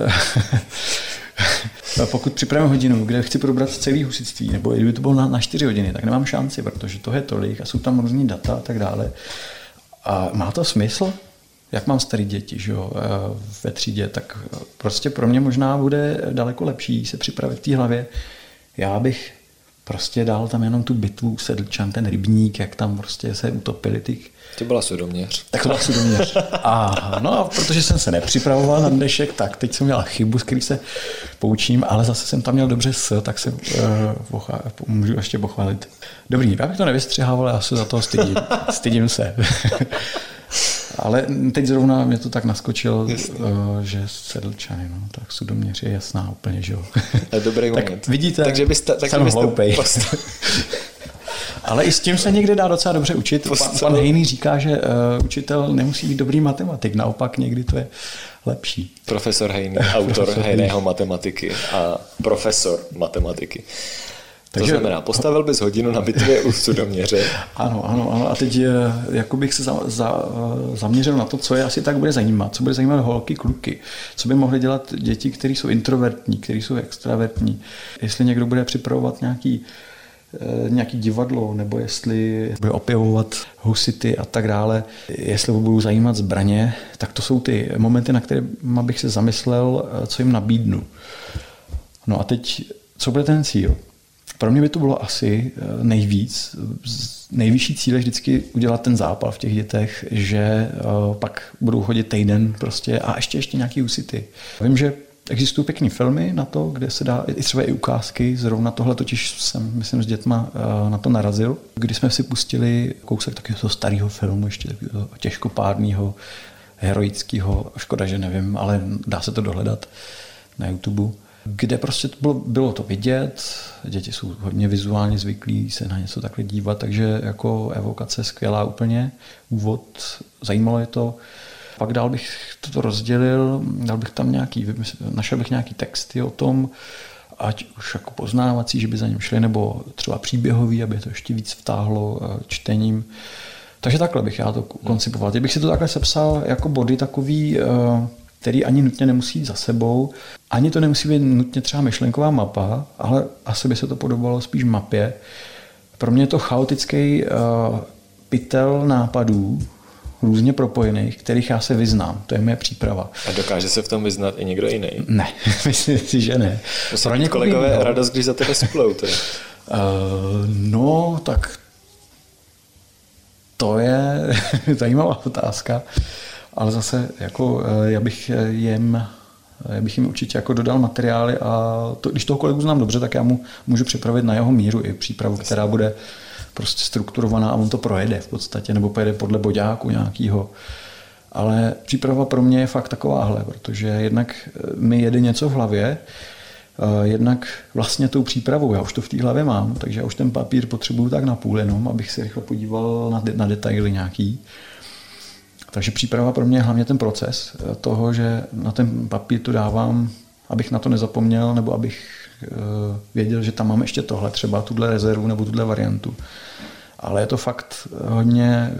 [SPEAKER 2] pokud připravím hodinu, kde chci probrat celý husitství, nebo kdyby to bylo na, na 4 hodiny, tak nemám šanci, protože to je tolik a jsou tam různý data a tak dále. A má to smysl? Jak mám starý děti že jo, eh, ve třídě, tak prostě pro mě možná bude daleko lepší se připravit v té hlavě. Já bych prostě dal tam jenom tu bitvu sedlčan, ten rybník, jak tam prostě se utopili ty
[SPEAKER 1] to byla sudoměř.
[SPEAKER 2] Tak to byla sudoměř. A, no a protože jsem se nepřipravoval na dnešek, tak teď jsem měl chybu, s který se poučím, ale zase jsem tam měl dobře s, tak se uh, můžu ještě pochválit. Dobrý, já bych to nevystřihával, já se za to stydím. stydím se. Ale teď zrovna mě to tak naskočil, uh, že sedlčany, no, tak sudoměř je jasná úplně, že jo. <laughs>
[SPEAKER 1] Dobrý
[SPEAKER 2] tak
[SPEAKER 1] moment.
[SPEAKER 2] vidíte,
[SPEAKER 1] takže byste, takže
[SPEAKER 2] jsem
[SPEAKER 1] byste
[SPEAKER 2] hloupej. <laughs> Ale i s tím se někde dá docela dobře učit. Pan, pan Hejný říká, že uh, učitel nemusí být dobrý matematik, naopak někdy to je lepší.
[SPEAKER 1] Profesor Hejný, autor Hejného matematiky a profesor matematiky. Takže, to znamená, postavil bys hodinu na bitvě u sudoměře. <laughs>
[SPEAKER 2] Ano, ano, ano. A teď jako bych se za, za, zaměřil na to, co je asi tak bude zajímat. Co bude zajímat holky, kluky. Co by mohly dělat děti, které jsou introvertní, které jsou extravertní. Jestli někdo bude připravovat nějaký Eh, nějaký divadlo, nebo jestli bude opěvovat husity a tak dále, jestli budou zajímat zbraně, tak to jsou ty momenty, na které bych se zamyslel, eh, co jim nabídnu. No a teď, co bude ten cíl? Pro mě by to bylo asi eh, nejvíc, nejvyšší cíl je vždycky udělat ten zápal v těch dětech, že pak budou chodit týden prostě a ještě ještě nějaký husity. Vím, že Existují pěkné filmy na to, kde se dá i třeba i ukázky. Zrovna tohle totiž jsem, myslím, s dětma eh, na to narazil, kdy jsme si pustili kousek takového starého filmu, ještě takového těžkopádného, heroického, škoda, že nevím, ale dá se to dohledat na YouTube, kde prostě to bylo, bylo to vidět, děti jsou hodně vizuálně zvyklí se na něco takhle dívat, takže jako evokace skvělá úplně, úvod, zajímalo je to, pak dál bych to rozdělil, dal bych tam nějaký, našel bych nějaký texty o tom, ať už jako poznávací, že by za ním šli, nebo třeba příběhový, aby to ještě víc vtáhlo eh, čtením. Takže takhle bych já to koncipoval. Kdybych si to takhle sepsal jako body takový, eh, který ani nutně nemusí jít za sebou, ani to nemusí být nutně třeba myšlenková mapa, ale asi by se to podobalo spíš mapě. Pro mě je to chaotický uh, pytel nápadů, různě propojených, kterých já se vyznám. To je moje příprava.
[SPEAKER 1] A dokáže se v tom vyznat i někdo jiný?
[SPEAKER 2] Ne, <laughs> myslím si, že ne.
[SPEAKER 1] Musím Pro kolegové no. radost, když za tebe splou. Teda.
[SPEAKER 2] Uh, no, tak to je <laughs> zajímavá otázka, ale zase jako eh, já bych jim já bych jim určitě jako dodal materiály a to, když toho kolegu znám dobře, tak já mu můžu připravit na jeho míru i přípravu, která bude prostě strukturovaná a on to projede v podstatě, nebo pojede podle boďáku nějakého. Ale příprava pro mě je fakt takováhle, protože jednak eh, mi jede něco v hlavě, eh, jednak vlastně tou přípravou, já už to v té hlavě mám, takže já už ten papír potřebuju tak na půl jenom, abych si rychle podíval na, de- na detaily nějaký. Takže příprava pro mě je hlavně ten proces eh, toho, že na ten papír to dávám, abych na to nezapomněl, nebo abych Eh, věděl, že tam mám ještě tohle, třeba tuhle rezervu nebo tuhle variantu. Ale je to fakt hodně,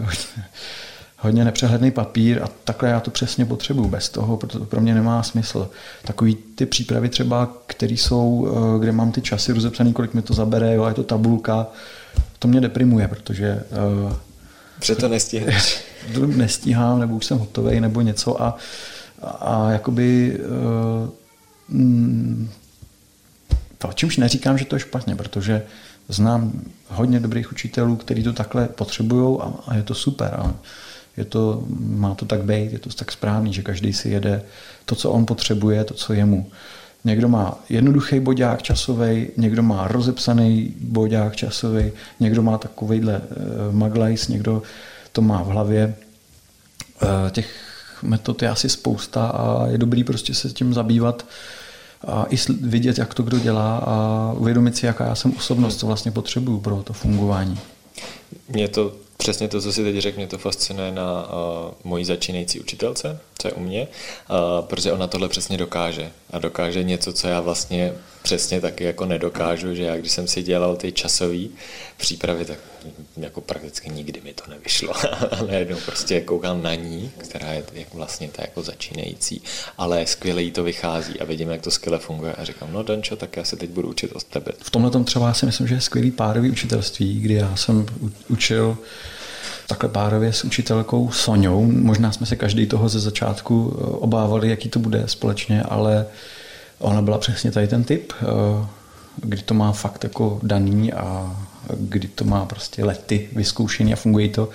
[SPEAKER 2] <laughs> hodně, nepřehledný papír a takhle já to přesně potřebuju. Bez toho proto to pro mě nemá smysl. Takový ty přípravy třeba, které jsou, eh, kde mám ty časy rozepsaný, kolik mi to zabere, jo, je to tabulka, to mě deprimuje, protože uh,
[SPEAKER 1] Že to nestihneš. <laughs>
[SPEAKER 2] Nestíhám, nebo už jsem hotový, nebo něco a, a jakoby uh, to, čímž neříkám, že to je špatně, protože znám hodně dobrých učitelů, kteří to takhle potřebují a, a je to super. A je to, má to tak být, je to tak správný, že každý si jede to, co on potřebuje, to, co je mu. Někdo má jednoduchý bodák časový, někdo má rozepsaný bodák časový, někdo má takovýhle uh, maglajs, někdo to má v hlavě. Uh, těch metod je asi spousta a je dobrý prostě se tím zabývat a i vidět, jak to kdo dělá a uvědomit si, jaká já jsem osobnost, co vlastně potřebuju pro to fungování.
[SPEAKER 1] Mě to přesně to, co si teď řekl, mě to fascinuje na uh, mojí začínající učitelce, co je u mě, uh, protože ona tohle přesně dokáže. A dokáže něco, co já vlastně přesně taky jako nedokážu, že já když jsem si dělal ty časové přípravy, tak jako prakticky nikdy mi to nevyšlo. <laughs> a najednou prostě koukám na ní, která je vlastně ta jako začínající, ale skvěle jí to vychází a vidím, jak to skvěle funguje a říkám, no Dančo, tak já se teď budu učit od tebe.
[SPEAKER 2] V tomhle tom třeba si myslím, že je skvělý párový učitelství, kdy já jsem učil takhle párově s učitelkou Soňou. Možná jsme se každý toho ze začátku eh, obávali, jaký to bude společně, ale ona byla přesně tady ten typ, eh, kdy to má fakt jako daný a kdy to má prostě lety vyzkoušený a funguje to.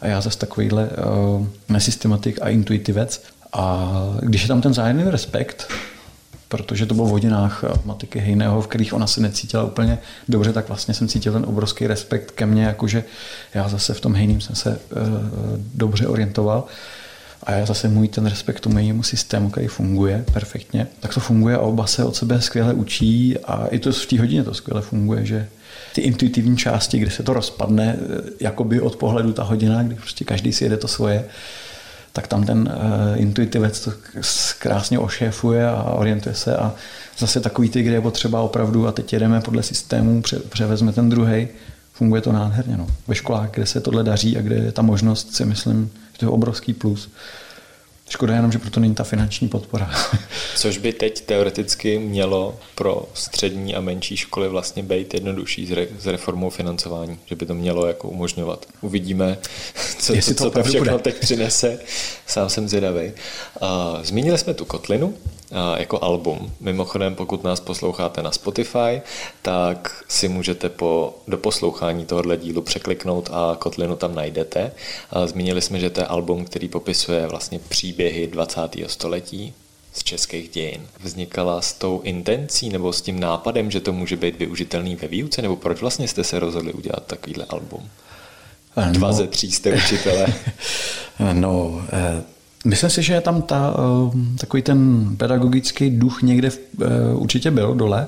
[SPEAKER 2] A já zase takovýhle uh, nesystematik a intuitivec. A když je tam ten zájemný respekt, protože to bylo v hodinách matiky Hejného, v kterých ona se necítila úplně dobře, tak vlastně jsem cítil ten obrovský respekt ke mně, jakože já zase v tom Hejným jsem se uh, dobře orientoval. A já zase můj ten respekt tomu jejímu systému, který funguje perfektně, tak to funguje a oba se od sebe skvěle učí a i to v té hodině to skvěle funguje, že ty intuitivní části, kde se to rozpadne, eh, jakoby od pohledu ta hodina, kdy prostě každý si jede to svoje, tak tam ten uh, intuitivec to krásně ošéfuje a orientuje se a zase takový ty, kde je potřeba opravdu a teď jedeme podle systému, pře, převezme ten druhý, funguje to nádherně. No. Ve školách, kde se tohle daří a kde je ta možnost, si myslím, to je obrovský plus. Škoda jenom, že proto není ta finanční podpora. <laughs>
[SPEAKER 1] Což by teď teoreticky mělo pro střední a menší školy vlastně být jednodušší s, re, s reformou financování, že by to mělo jako umožňovat. Uvidíme, <laughs> co, co, co to všechno bude. teď přinese. Sám jsem zvědavý. Zmínili jsme tu kotlinu, jako album. Mimochodem, pokud nás posloucháte na Spotify, tak si můžete po doposlouchání tohohle dílu překliknout a Kotlinu tam najdete. Zmínili jsme, že to je album, který popisuje vlastně příběhy 20. století, z českých dějin. Vznikala s tou intencí nebo s tím nápadem, že to může být využitelný ve výuce, nebo proč vlastně jste se rozhodli udělat takovýhle album? Dva no, ze tří jste učitele. <laughs>
[SPEAKER 2] no, eh, Myslím si, že tam ta, eh, takový ten pedagogický duch někde eh, určitě byl dole.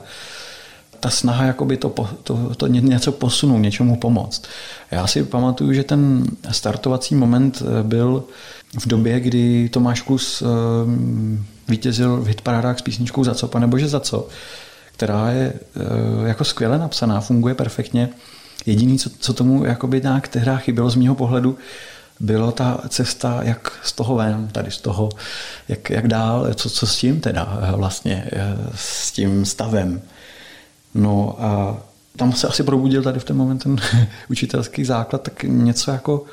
[SPEAKER 2] Ta snaha jakoby to, to, to něco posunout, něčemu pomoct. Já si pamatuju, že ten startovací moment eh, byl v době, kdy Tomáš Kus vítězil v hitparádách s písničkou Za co, panebože za co, která je jako skvěle napsaná, funguje perfektně. Jediný, co, co tomu jakoby nějak tehdy chybělo z mého pohledu, byla ta cesta, jak z toho ven, tady z toho, jak, jak dál, co, co s tím teda eh, vlastně, eh, s tím stavem. No a tam se asi probudil tady v ten moment ten <laughs> učitelský základ, tak něco jako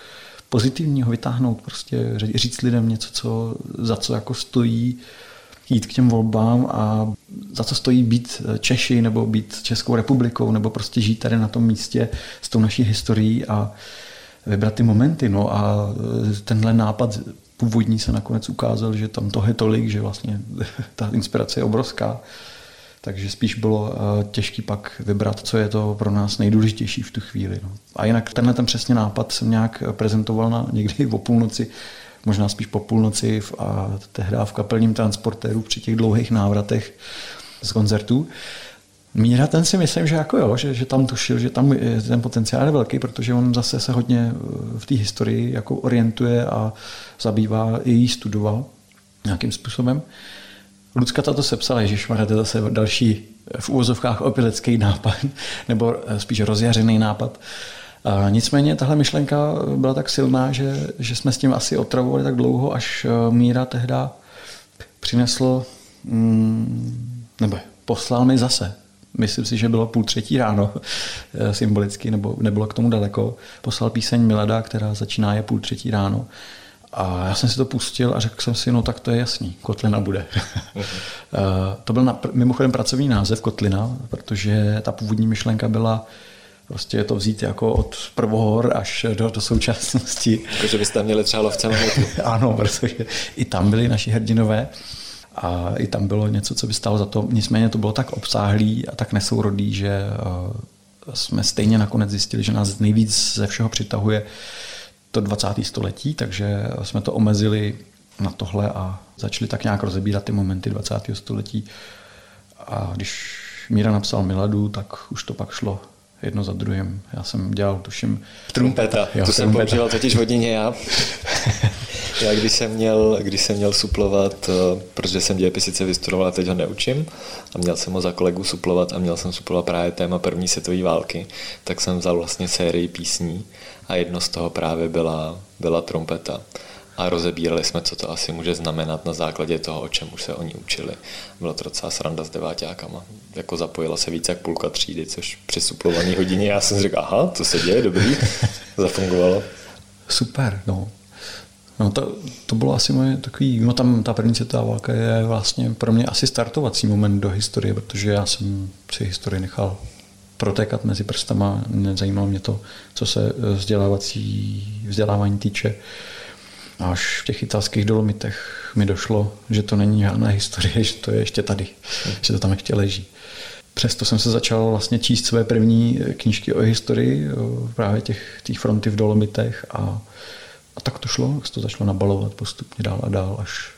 [SPEAKER 2] pozitivního vytáhnout, prostě říct lidem něco, co, za co jako stojí, jít k těm volbám a za co stojí být Češi nebo být Českou republikou nebo prostě žít tady na tom místě s tou naší historií a vybrat ty momenty. No a e, tenhle nápad původní se nakonec ukázal, že tam toho je tolik, že vlastně <laughs> ta inspirace je obrovská. Takže spíš bylo e, těžký pak vybrat, co je to pro nás nejdůležitější v tu chvíli. No. A jinak tenhle ten přesně nápad jsem nějak prezentoval na <laughs> někdy o půlnoci, možná spíš po půlnoci a tehdy v kapelním transportéru při těch dlouhých návratech z koncertů. Míra ten si myslím, že jako jo, že, že tam tušil, že tam ten potenciál je velký, protože on zase se hodně eh, v té historii jako orientuje a zabývá, i jí studoval nějakým způsobem. Lucka tato sepsala, že to je zase další v úvozovkách opilecký nápad, <laughs> nebo eh, spíš rozjařený nápad. A nicméně tahle myšlenka byla tak silná, že, že jsme s tím asi otravovali tak dlouho, až eh, Míra tehda přinesl, mm, nebo poslal mi zase myslím si, že bylo půl třetí ráno eh, symbolicky, nebo nebylo k tomu daleko, poslal píseň Milada, která začíná je půl třetí ráno. A já jsem si to pustil a řekl jsem si, no tak to je jasný, Kotlina bude. Uh-huh. <laughs> to byl mimochodem pracovní název Kotlina, protože ta původní myšlenka byla prostě je to vzít jako od prvohor až do, do současnosti.
[SPEAKER 1] Takže byste tam měli třeba lovce <laughs>
[SPEAKER 2] Ano, protože i tam byli naši hrdinové a i tam bylo něco, co by stalo za to. Nicméně to bylo tak obsáhlý a tak nesourodý, že eh, jsme stejně nakonec zjistili, že nás nejvíc ze všeho přitahuje to 20. století, takže jsme to omezili na tohle a začali tak nějak rozebírat ty momenty 20. století. A když Míra napsal Miladu, tak už to pak šlo jedno za druhým. Já jsem dělal, tuším...
[SPEAKER 1] Trumpeta, jo, to jsem používal totiž hodině já. <laughs> já když jsem, měl, když jsem měl suplovat, eh, protože jsem dějepis sice vystudoval a teď ho neučím, a měl jsem ho za kolegu suplovat a měl jsem suplovat právě téma první světové války, tak jsem vzal vlastně sérii písní a jedno z toho právě byla, byla trumpeta a rozebírali jsme, co to asi může znamenat na základě toho, o čem už se oni učili. Bylo to docela sranda s deváťákama. Jako zapojila se více jak půlka třídy, což při suplovaný hodině já jsem řekl, aha, to se děje, dobrý, <laughs> zafungovalo.
[SPEAKER 2] Super, no. No to, to bylo asi moje takový, no tam ta první světová válka je vlastně pro mě asi startovací moment do historie, protože já jsem si historii nechal protékat mezi prstama, nezajímalo mě to, co se vzdělávací, vzdělávání týče. Až v těch italských dolomitech mi došlo, že to není žádná historie, <laughs> že to je ještě tady, hmm. že to tam ještě leží. Přesto jsem se začal vlastně číst své první knížky o historii, o právě těch, těch fronty v Dolomitech a, a tak to šlo, se to začalo nabalovat postupně dál a dál, až,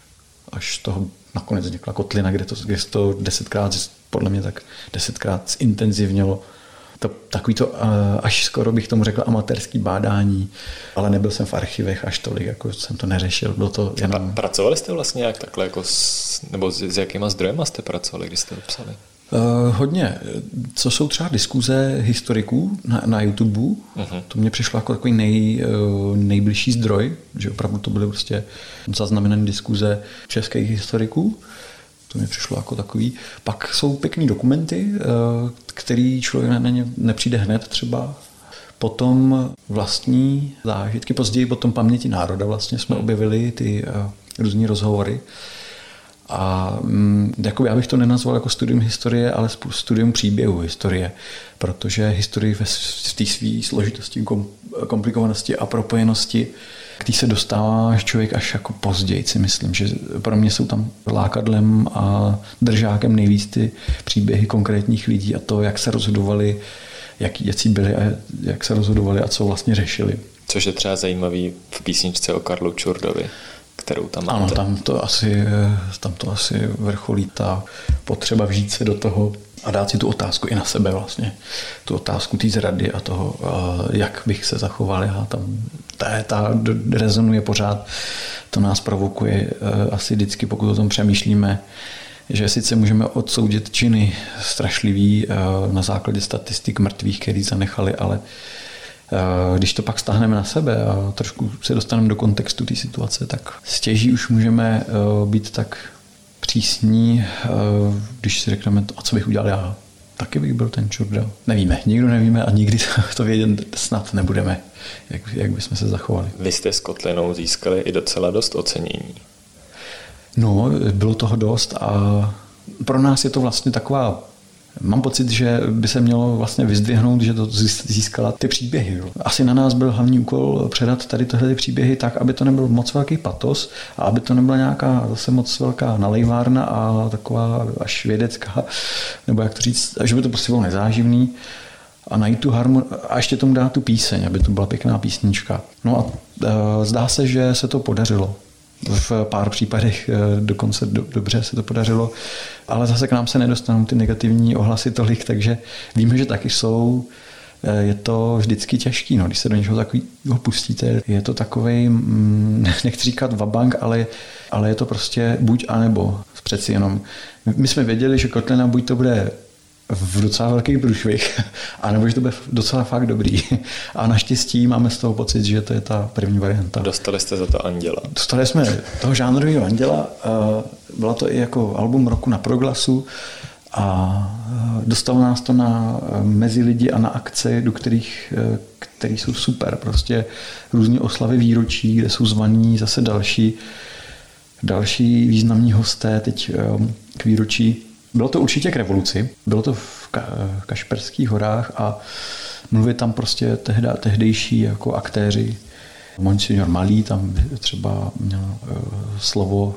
[SPEAKER 2] až toho nakonec vznikla kotlina, kde to, kde to desetkrát, podle mě tak desetkrát zintenzivnělo to, takový to, eh, až skoro bych tomu řekl, amatérský bádání, ale nebyl jsem v archivech až tolik, jako jsem to neřešil. Bylo to jenom...
[SPEAKER 1] Pracovali jste vlastně nějak takhle, jako s, nebo s, s jakýma zdrojema jste pracovali, když jste to psali?
[SPEAKER 2] Uh, hodně. Co jsou třeba diskuze historiků na, na YouTube, uh-huh. to mě přišlo jako takový nej, uh, nejbližší zdroj, že opravdu to byly prostě zaznamenané diskuze českých historiků. To mi přišlo jako takový. Pak jsou pěkný dokumenty, eh, který člověk na ně nepřijde hned třeba. Potom vlastní zážitky, později potom paměti národa vlastně jsme objevili ty eh, různé rozhovory. A jako já bych to nenazval jako studium historie, ale studium příběhu historie, protože historii v té své složitosti, komplikovanosti a propojenosti který se dostává člověk až jako později, si myslím, že pro mě jsou tam lákadlem a držákem nejvíc ty příběhy konkrétních lidí a to, jak se rozhodovali, jaký děci byli a jak se rozhodovali a co vlastně řešili.
[SPEAKER 1] Což je třeba zajímavý v písničce o Karlu Čurdovi, kterou tam máte.
[SPEAKER 2] Ano, tam to asi, tam to asi vrcholí ta potřeba vžít se do toho a dát si tu otázku i na sebe vlastně. Tu otázku té zrady a toho, jak bych se zachoval já tam. Ta, ta rezonuje pořád, to nás provokuje e, asi vždycky, pokud o tom přemýšlíme, že sice můžeme odsoudit činy strašlivý e, na základě statistik mrtvých, který zanechali, ale když to pak stáhneme na sebe a trošku se dostaneme do kontextu té situace, tak stěží už můžeme být tak přísní, eh, když si řekneme, a co bych udělal já, taky bych byl ten čurda. Nevíme, nikdo nevíme a nikdy <laughs> to vědět snad nebudeme, jak, jak bychom se zachovali.
[SPEAKER 1] Vy jste s Kotlinou získali i docela dost ocenění.
[SPEAKER 2] No, bylo toho dost a pro nás je to vlastně taková Mám pocit, že by se mělo vlastně vyzdvihnout, že to získala ty příběhy. Asi na nás byl hlavní úkol předat tady tyhle ty příběhy tak, aby to nebyl moc velký patos a aby to nebyla nějaká zase moc velká nalejvárna a taková až vědecká, nebo jak to říct, že by to prostě bylo nezáživný a najít tu harmonii a ještě tomu dát tu píseň, aby to byla pěkná písnička. No a e, zdá se, že se to podařilo v pár případech eh, dokonce do, dobře se to podařilo, ale zase k nám se nedostanou ty negativní ohlasy tolik, takže víme, že taky jsou. Eh, je to vždycky těžký, no, když se do něčeho takového pustíte. Je to takový, mm, <laughs> nechci říkat vabank, ale, ale je to prostě buď a nebo. Přeci jenom. My jsme věděli, že kotlina buď to bude v docela velkých průšvih, <laughs> anebo že to bude docela fakt dobrý. <laughs> A naštěstí máme z toho pocit, že to je ta první varianta.
[SPEAKER 1] Dostali jste za to Anděla.
[SPEAKER 2] Dostali jsme toho žánrového Anděla. Byla to i jako album roku na Proglasu a dostalo nás to na mezi lidi a na akce, do kterých, který jsou super. Prostě různé oslavy výročí, kde jsou zvaní zase další, další významní hosté teď k výročí. Bylo to určitě k revoluci, bylo to v Kašperských horách a mluvit tam prostě tehda, tehdejší jako aktéři. Monsignor Malý tam třeba měl uh, slovo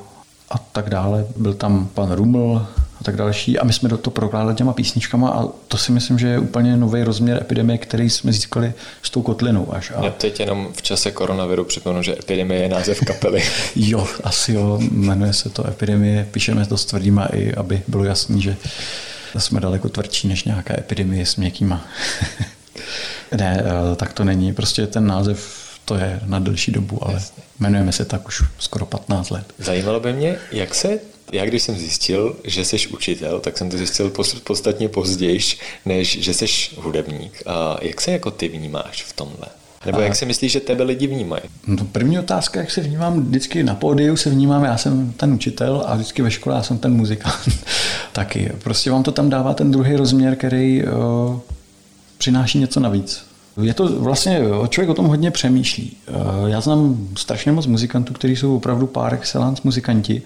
[SPEAKER 2] a tak dále. Byl tam pan Ruml a tak další. A my jsme do toho prokládali těma písničkama a to si myslím, že je úplně nový rozměr epidemie, který jsme získali s tou kotlinou až.
[SPEAKER 1] A... Já teď jenom v čase koronaviru připomenu, že epidemie je název kapely. <laughs>
[SPEAKER 2] jo, asi jo, jmenuje se to epidemie, píšeme to s tvrdýma i, aby bylo jasný, že jsme daleko tvrdší než nějaká epidemie s měkkýma. <laughs> ne, eh, tak to není. Prostě ten název to je na delší dobu, ale Jasně. jmenujeme se tak už skoro 15 let.
[SPEAKER 1] Zajímalo by mě, jak se já když jsem zjistil, že jsi učitel, tak jsem to zjistil podstatně později, než že jsi hudebník. A jak se jako ty vnímáš v tomhle? Nebo jak si myslíš, že tebe lidi vnímají?
[SPEAKER 2] No, první otázka, jak se vnímám, vždycky na pódiu se vnímám, já jsem ten učitel a vždycky ve škole já jsem ten muzikant <laughs> taky. Prostě vám to tam dává ten druhý rozměr, který o, přináší něco navíc. Je to vlastně, člověk o tom hodně přemýšlí. Já znám strašně moc muzikantů, kteří jsou opravdu pár excellence muzikanti.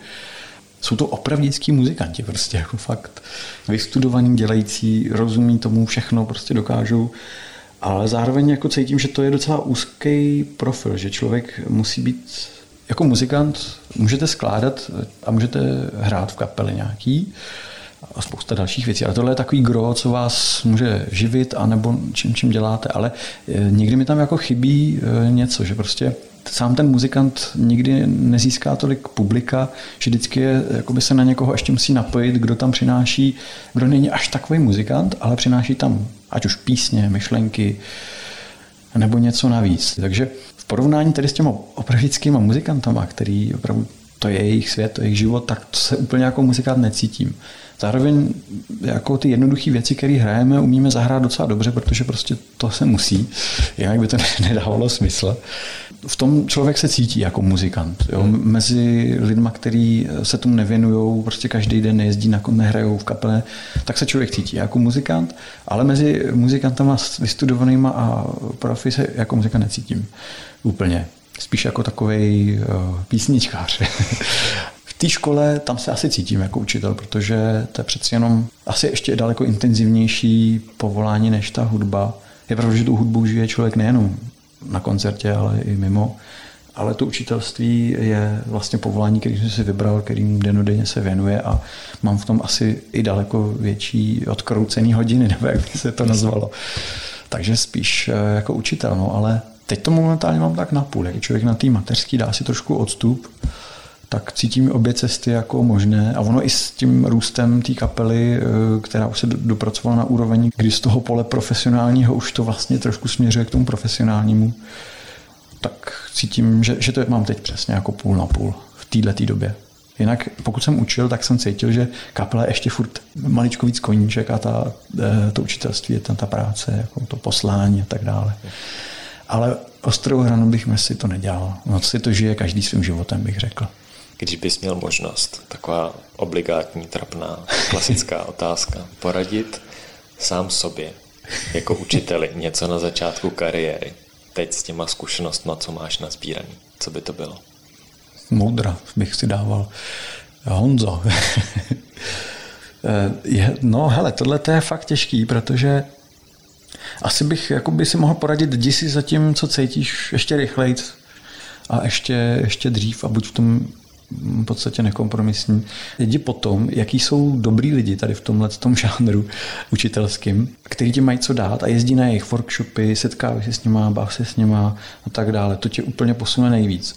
[SPEAKER 2] Jsou to opravdický muzikanti, prostě jako fakt vystudovaní, dělající, rozumí tomu všechno, prostě dokážou ale zároveň jako cítím, že to je docela úzký profil, že člověk musí být jako muzikant, můžete skládat a můžete hrát v kapele nějaký a spousta dalších věcí. Ale tohle je takový gro, co vás může živit, anebo čím, čím děláte. Ale eh, někdy mi tam jako chybí eh, něco, že prostě sám ten muzikant nikdy nezíská tolik publika, že vždycky je, jakoby se na někoho ještě musí napojit, kdo tam přináší, kdo není až takový muzikant, ale přináší tam ať už písně, myšlenky, nebo něco navíc. Takže v porovnání tedy s těma opravickýma muzikantama, který opravdu to je jejich svět, to je jejich život, tak to se úplně jako muzikant necítím. Zároveň jako ty jednoduché věci, které hrajeme, umíme zahrát docela dobře, protože prostě to se musí, jinak by to <laughs> nedávalo smysl. V tom člověk se cítí jako muzikant. Jo? Mezi lidma, kteří se tomu nevěnují, prostě každý den nejezdí, na nehrajou v kapele, tak se člověk cítí jako muzikant, ale mezi muzikantama vystudovanýma a profi se jako muzikant necítím úplně spíš jako takový uh, písničkář. <laughs> té škole tam se asi cítím jako učitel, protože to je přeci jenom asi ještě daleko intenzivnější povolání než ta hudba. Je pravda, že tu hudbu žije člověk nejenom na koncertě, ale i mimo. Ale to učitelství je vlastně povolání, který jsem si vybral, kterým denodenně se věnuje a mám v tom asi i daleko větší odkroucený hodiny, <laughs> nebo jak by se to nazvalo. Takže spíš eh, jako učitel, no, ale teď to momentálně mám tak napůl. Jak člověk na té mateřský dá si trošku odstup, tak cítím obě cesty jako možné. A ono i s tím růstem té kapely, eh, která už se dopracovala na úroveň, kdy z toho pole profesionálního už to vlastně trošku směřuje k tomu profesionálnímu, tak cítím, že, že to mám teď přesně jako půl na půl v této době. Jinak pokud jsem učil, tak jsem cítil, že kapela je ještě furt maličko víc koníček a ta, eh, to učitelství tam ta práce, jako to poslání a tak dále. Ale ostrou hranu bych si to nedělal. No si to žije každý svým životem, bych řekl.
[SPEAKER 1] Když bys měl možnost, taková obligátní, trapná, klasická <laughs> otázka, poradit sám sobě jako učiteli něco na začátku kariéry, teď s těma zkušenostmi, co máš na sbíraný, co by to bylo?
[SPEAKER 2] Moudra bych si dával. Honzo. <laughs> je, no hele, tohle to je fakt těžký, protože asi bych jakoby si mohl poradit, jdi si za tím, co cítíš ještě rychleji a ještě, ještě dřív a buď v tom v podstatě nekompromisní. Jdi potom, jaký jsou dobrý lidi tady v tomhle tom žánru učitelským, který ti mají co dát a jezdí na jejich workshopy, setkávají se s nima, bav se s nima a tak dále. To tě úplně posune nejvíc.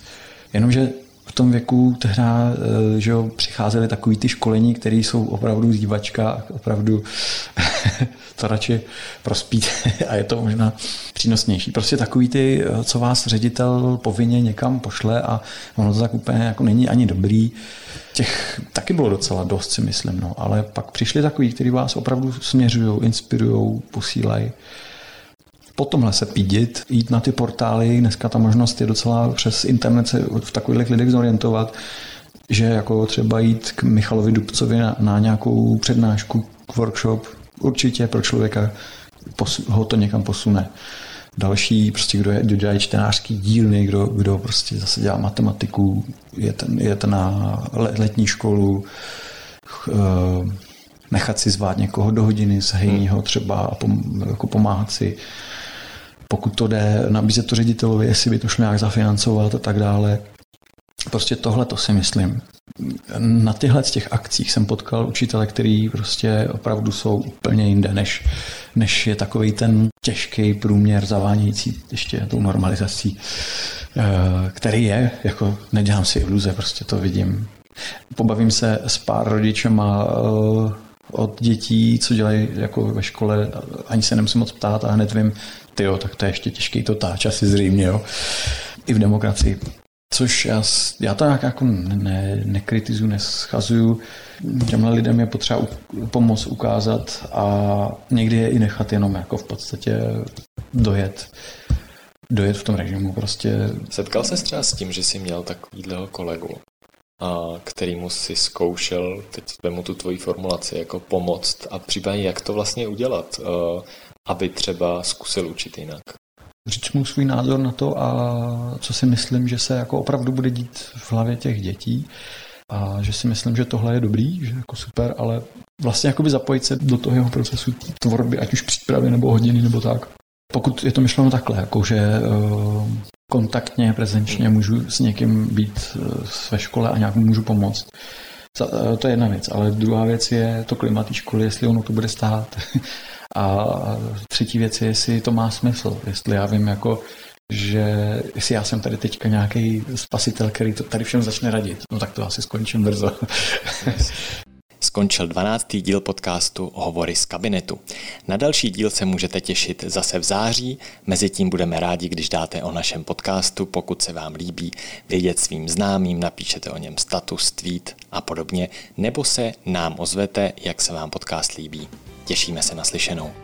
[SPEAKER 2] Jenomže tom věku tehda eh, že jo, přicházely takový ty školení, které jsou opravdu dívačka, opravdu <laughs> to radši prospít <laughs> a je to možná přínosnější. Prostě takový ty, eh, co vás ředitel povinně někam pošle a ono to tak úplně jako není ani dobrý. Těch taky bylo docela dost, si myslím, no. ale pak přišli takový, kteří vás opravdu směřují, inspirují, posílají po tomhle se pídit, jít na ty portály, dneska ta možnost je docela přes internet se v takových lidech zorientovat. že jako třeba jít k Michalovi Dubcovi na, na nějakou přednášku, k workshop, určitě pro člověka ho to někam posune. Další, prostě kdo, je, kdo dělá čtenářský dílny, kdo, kdo prostě zase dělá matematiku, je ten, je ten na letní školu, uh, nechat si zvát někoho do hodiny z hejního třeba a pom, jako pomáhat si. Pokud to jde, nabízet to ředitelovi, jestli by to šlo nějak zafinancovat a tak dále. Prostě tohle to si myslím. Na těchhle z těch akcích jsem potkal učitele, který prostě opravdu jsou úplně jinde, než, než je takový ten těžký průměr zavánějící ještě tou normalizací, eh, který je, jako nedělám si iluze, prostě to vidím. Pobavím se s pár rodičema eh, od dětí, co dělají jako ve škole, ani se nemusím moc ptát a hned vím, ty tak to je ještě těžký to táč, asi zřejmě, jo. I v demokracii. Což já, já to nějak jako ne, nekritizuju, neschazuju. Těmhle lidem je potřeba u, pomoct ukázat a někdy je i nechat jenom jako v podstatě dojet dojet v tom režimu prostě.
[SPEAKER 1] Setkal se třeba s tím, že jsi měl takovýhleho kolegu, a kterýmu si zkoušel, teď vemu tu tvoji formulaci, jako pomoct a případně jak to vlastně udělat, eh, aby třeba zkusil učit jinak?
[SPEAKER 2] říct mu svůj názor na to a co si myslím, že se jako opravdu bude dít v hlavě těch dětí a že si myslím, že tohle je dobrý, že jako super, ale vlastně jakoby zapojit se do toho jeho procesu tvorby, ať už přípravy nebo hodiny nebo tak. Pokud je to myšleno takhle, jako že uh, kontaktně, prezenčně můžu s někým být uh, ve škole a nějak můžu pomoct, uh, to je jedna věc, ale druhá věc je to klima školy, jestli ono to bude stát <laughs> A třetí věc je, jestli to má smysl. Jestli já vím, jako, že jestli já jsem tady teďka nějaký spasitel, který to tady všem začne radit, no tak to asi skončím brzo. <laughs>
[SPEAKER 1] Skončil 12. díl podcastu Hovory z kabinetu. Na další díl se můžete těšit zase v září, mezitím budeme rádi, když dáte o našem podcastu, pokud se vám líbí, vědět svým známým, napíšete o něm status, tweet a podobně, nebo se nám ozvete, jak se vám podcast líbí. Těšíme se na slyšenou.